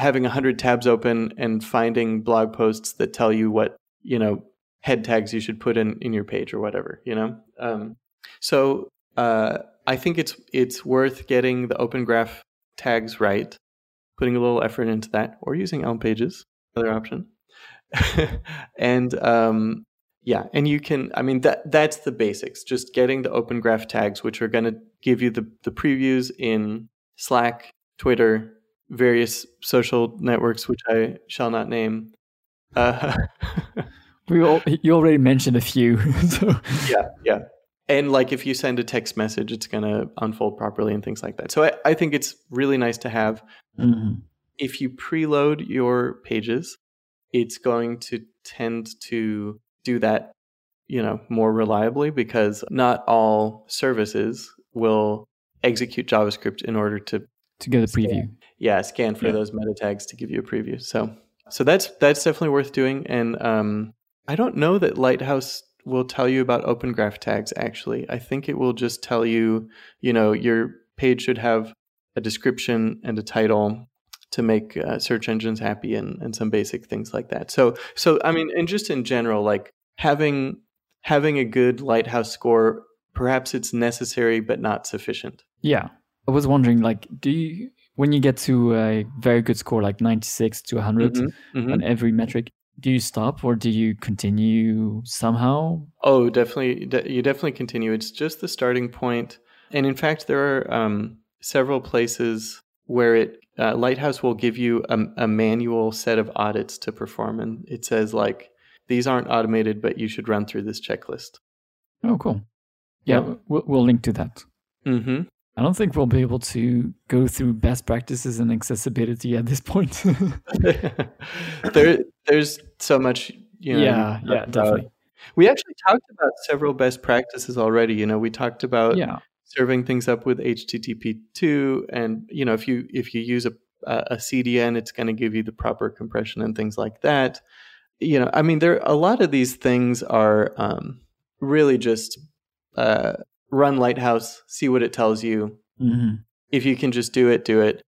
having 100 tabs open and finding blog posts that tell you what, you know, head tags you should put in in your page or whatever, you know? Um, so uh, I think it's it's worth getting the Open Graph tags right, putting a little effort into that, or using Elm Pages, another option. <laughs> and um, yeah, and you can. I mean that that's the basics. Just getting the Open Graph tags, which are going to give you the the previews in Slack, Twitter, various social networks, which I shall not name. Uh, <laughs> we all, you already mentioned a few. <laughs> So. Yeah, yeah and like if you send a text message it's going to unfold properly and things like that so i, I think it's really nice to have mm-hmm. if you preload your pages it's going to tend to do that you know more reliably because not all services will execute javascript in order to to get a preview yeah scan for yeah. those meta tags to give you a preview so so that's that's definitely worth doing and um i don't know that lighthouse will tell you about open graph tags actually. I think it will just tell you, you know, your page should have a description and a title to make uh, search engines happy and, and some basic things like that. So so I mean and just in general like having having a good lighthouse score perhaps it's necessary but not sufficient. Yeah. I was wondering like do you when you get to a very good score like 96 to 100 mm-hmm, mm-hmm. on every metric do you stop or do you continue somehow? Oh, definitely. De- you definitely continue. It's just the starting point. And in fact, there are um, several places where it uh, Lighthouse will give you a, a, manual set of audits to perform, and it says like these aren't automated, but you should run through this checklist. Oh, cool. Yeah, yeah. We'll, we'll, link to that. Mm-hmm. I don't think we'll be able to go through best practices and accessibility at this point. <laughs> there, there's so much. You know, yeah, yeah, definitely. We actually talked about several best practices already. You know, we talked about yeah. serving things up with HTTP two, and you know, if you if you use a a CDN, it's going to give you the proper compression and things like that. You know, I mean, there a lot of these things are um, really just uh, run Lighthouse, see what it tells you. Mm-hmm. If you can just do it, do it.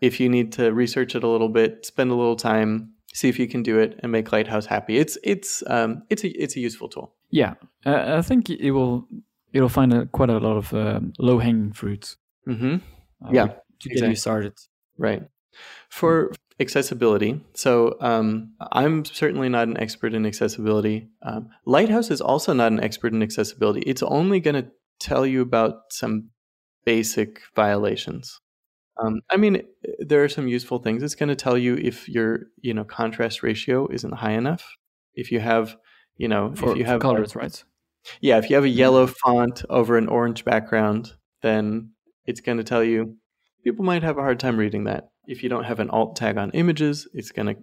If you need to research it a little bit, spend a little time, see if you can do it, and make Lighthouse happy. It's it's um, it's a it's a useful tool. Yeah, uh, I think it will it'll find a, quite a lot of um, low hanging fruits. Mm-hmm. Uh, yeah, to exactly. get you started. Right. For accessibility, so um, I'm certainly not an expert in accessibility. Um, Lighthouse is also not an expert in accessibility. It's only going to tell you about some basic violations. Um, I mean, there are some useful things. It's going to tell you if your you know contrast ratio isn't high enough. If you have you know for, if you have colors, right? Yeah, if you have a yellow font over an orange background, then it's going to tell you people might have a hard time reading that. If you don't have an alt tag on images, it's going to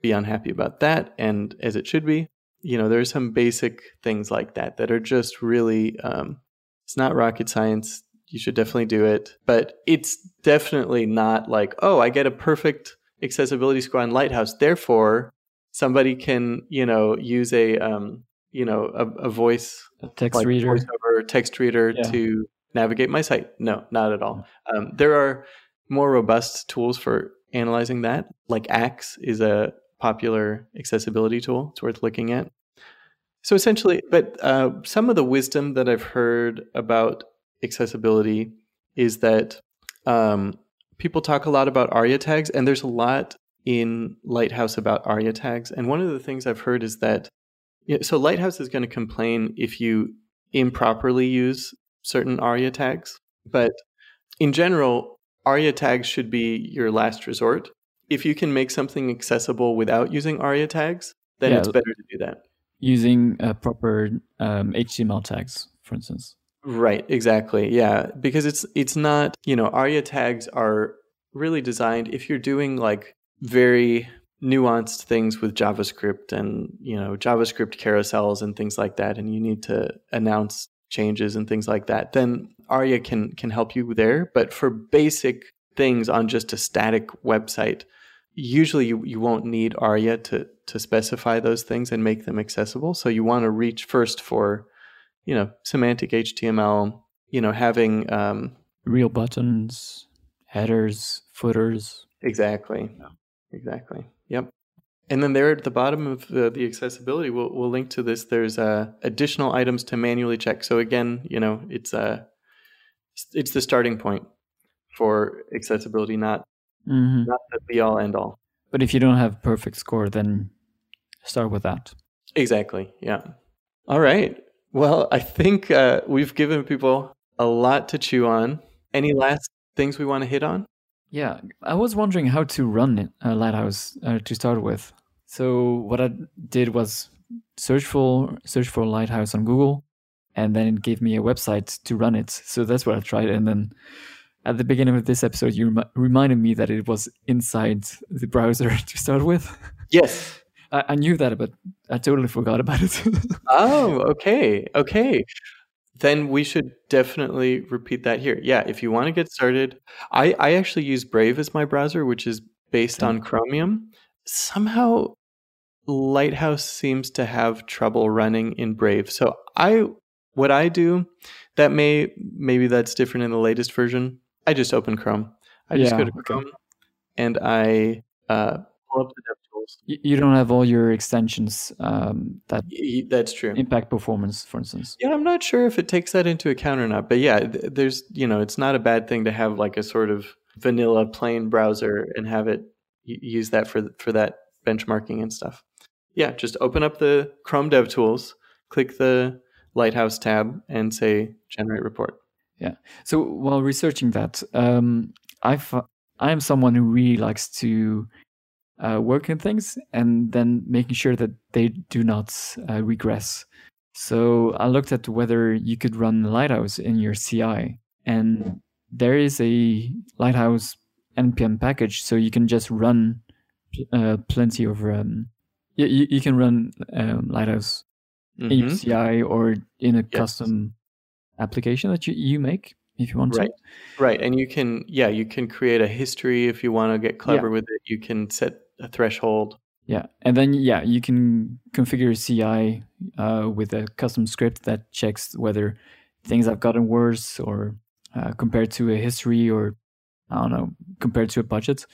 be unhappy about that, and as it should be. You know, there are some basic things like that that are just really um, it's not rocket science. You should definitely do it. But it's definitely not like, oh, I get a perfect accessibility score on Lighthouse. Therefore, somebody can, you know, use a, um, you know, a, a voice a text like reader, voiceover text reader yeah. to navigate my site. No, not at all. Um, there are more robust tools for analyzing that. Like Axe is a popular accessibility tool. It's worth looking at. So essentially, but uh, some of the wisdom that I've heard about accessibility is that um, people talk a lot about ARIA tags, and there's a lot in Lighthouse about ARIA tags. And one of the things I've heard is that you know, so Lighthouse is going to complain if you improperly use certain ARIA tags, but in general, ARIA tags should be your last resort. If you can make something accessible without using ARIA tags, then Yeah. it's better to do that. Using uh, proper um, HTML tags, for instance. Right, exactly. Yeah, because it's it's not, you know, ARIA tags are really designed if you're doing like very nuanced things with JavaScript and, you know, JavaScript carousels and things like that and you need to announce changes and things like that, then ARIA can can help you there, but for basic things on just a static website, usually you, you won't need ARIA to to specify those things and make them accessible. So you want to reach first for you know, semantic HTML, you know, having um, Real buttons, headers, footers. exactly, exactly, yep. And then there at the bottom of the, the accessibility, we'll we'll link to this. There's uh, additional items to manually check. So again, you know, it's uh, it's the starting point for accessibility, not hmm not the be all end all. But if you don't have perfect score, then start with that. Exactly. Yeah. All right. Well, I think uh, we've given people a lot to chew on. Any last things we want to hit on? Yeah, I was wondering how to run a Lighthouse uh, to start with. So what I did was search for search for Lighthouse on Google, and then it gave me a website to run it. So that's what I tried. And then at the beginning of this episode, you remi- reminded me that it was inside the browser <laughs> to start with. Yes. I, I knew that, but I totally forgot about it. <laughs> Oh, okay. Okay. Then we should definitely repeat that here. Yeah, if you want to get started, I, I actually use Brave as my browser, which is based on Chromium. Somehow Lighthouse seems to have trouble running in Brave. So I what I do that may maybe that's different in the latest version. I just open Chrome. I just go Yeah, to okay. Chrome and I uh, pull up the DevTools. you, don't have all your extensions um, that That's true. impact performance, for instance. Yeah, I'm not sure if it takes that into account or not, but yeah, there's you know, it's not a bad thing to have like a sort of vanilla plain browser and have it use that for for that benchmarking and stuff. Yeah, just open up the Chrome DevTools, click the Lighthouse tab, and say generate report. So while researching that, um, I I am someone who really likes to uh, work in things and then making sure that they do not uh, regress. So I looked at whether you could run Lighthouse in your CI, and there is a Lighthouse npm package, so you can just run uh, plenty of. Um, you, you can run um, Lighthouse in your Mhm. CI or in a Yes. custom application that you, you make if you want Right. to. Right, and you can yeah, you can create a history if you want to get clever with it. You can set a threshold. Yeah, and then yeah, you can configure a CI uh, with a custom script that checks whether things have gotten worse or uh, compared to a history or I don't know compared to a budget.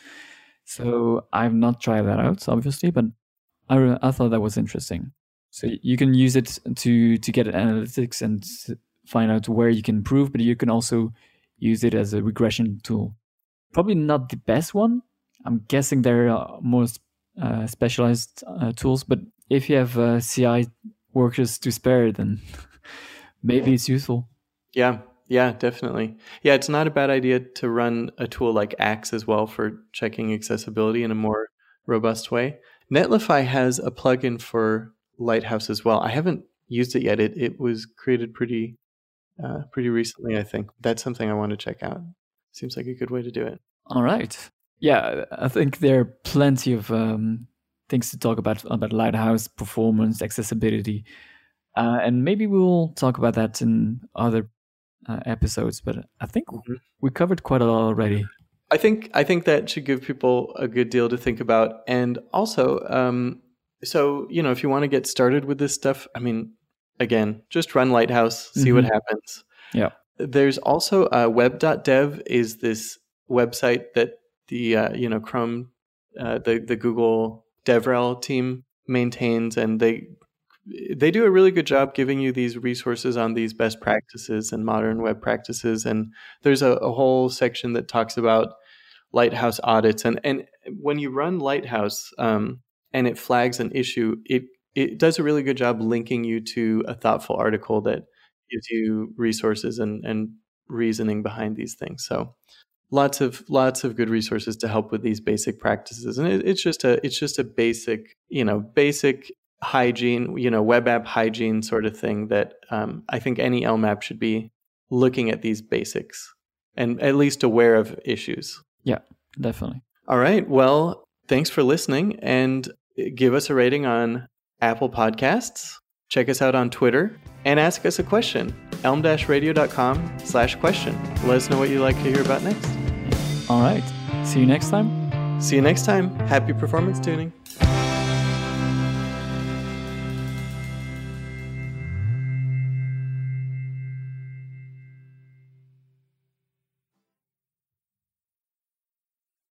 So I've not tried that out, obviously, but I, I thought that was interesting. So you can use it to to get analytics and find out where you can improve, but you can also use it as a regression tool. Probably not the best one. I'm guessing there are more uh, specialized uh, tools, but if you have uh, CI workers to spare, then <laughs> maybe it's useful. Yeah, yeah, definitely. Yeah, it's not a bad idea to run a tool like Axe as well for checking accessibility in a more robust way. Netlify has a plugin for Lighthouse as well. I haven't used it yet. It it was created pretty uh, pretty recently, I think. That's something I want to check out. Seems like a good way to do it. All right. Yeah, I think there are plenty of um, things to talk about about Lighthouse performance, accessibility, uh, and maybe we'll talk about that in other uh, episodes. But I think Mhm. we covered quite a lot already. I think I think that should give people a good deal to think about, and also, um, so you know, if you want to get started with this stuff, I mean, again, just run Lighthouse, see what Mhm. happens. Yeah. There's also uh, web.dev is this website that the uh, you know Chrome, uh, the the Google DevRel team maintains, and they they do a really good job giving you these resources on these best practices and modern web practices. And there's a, a whole section that talks about Lighthouse audits, and and when you run Lighthouse um, and it flags an issue, it it does a really good job linking you to a thoughtful article that gives you resources and and reasoning behind these things. So lots of lots of good resources to help with these basic practices. And it, it's just a it's just a basic you know basic hygiene you know web app hygiene sort of thing that um, i think any elm app should be looking at these basics and at least aware of issues. Yeah definitely. All right. Well thanks for listening and give us a rating on apple podcasts check us out on twitter and ask us a question elm-radio.com slash question let us know what you'd like to hear about next all right. See you next time. See you next time. Happy performance tuning.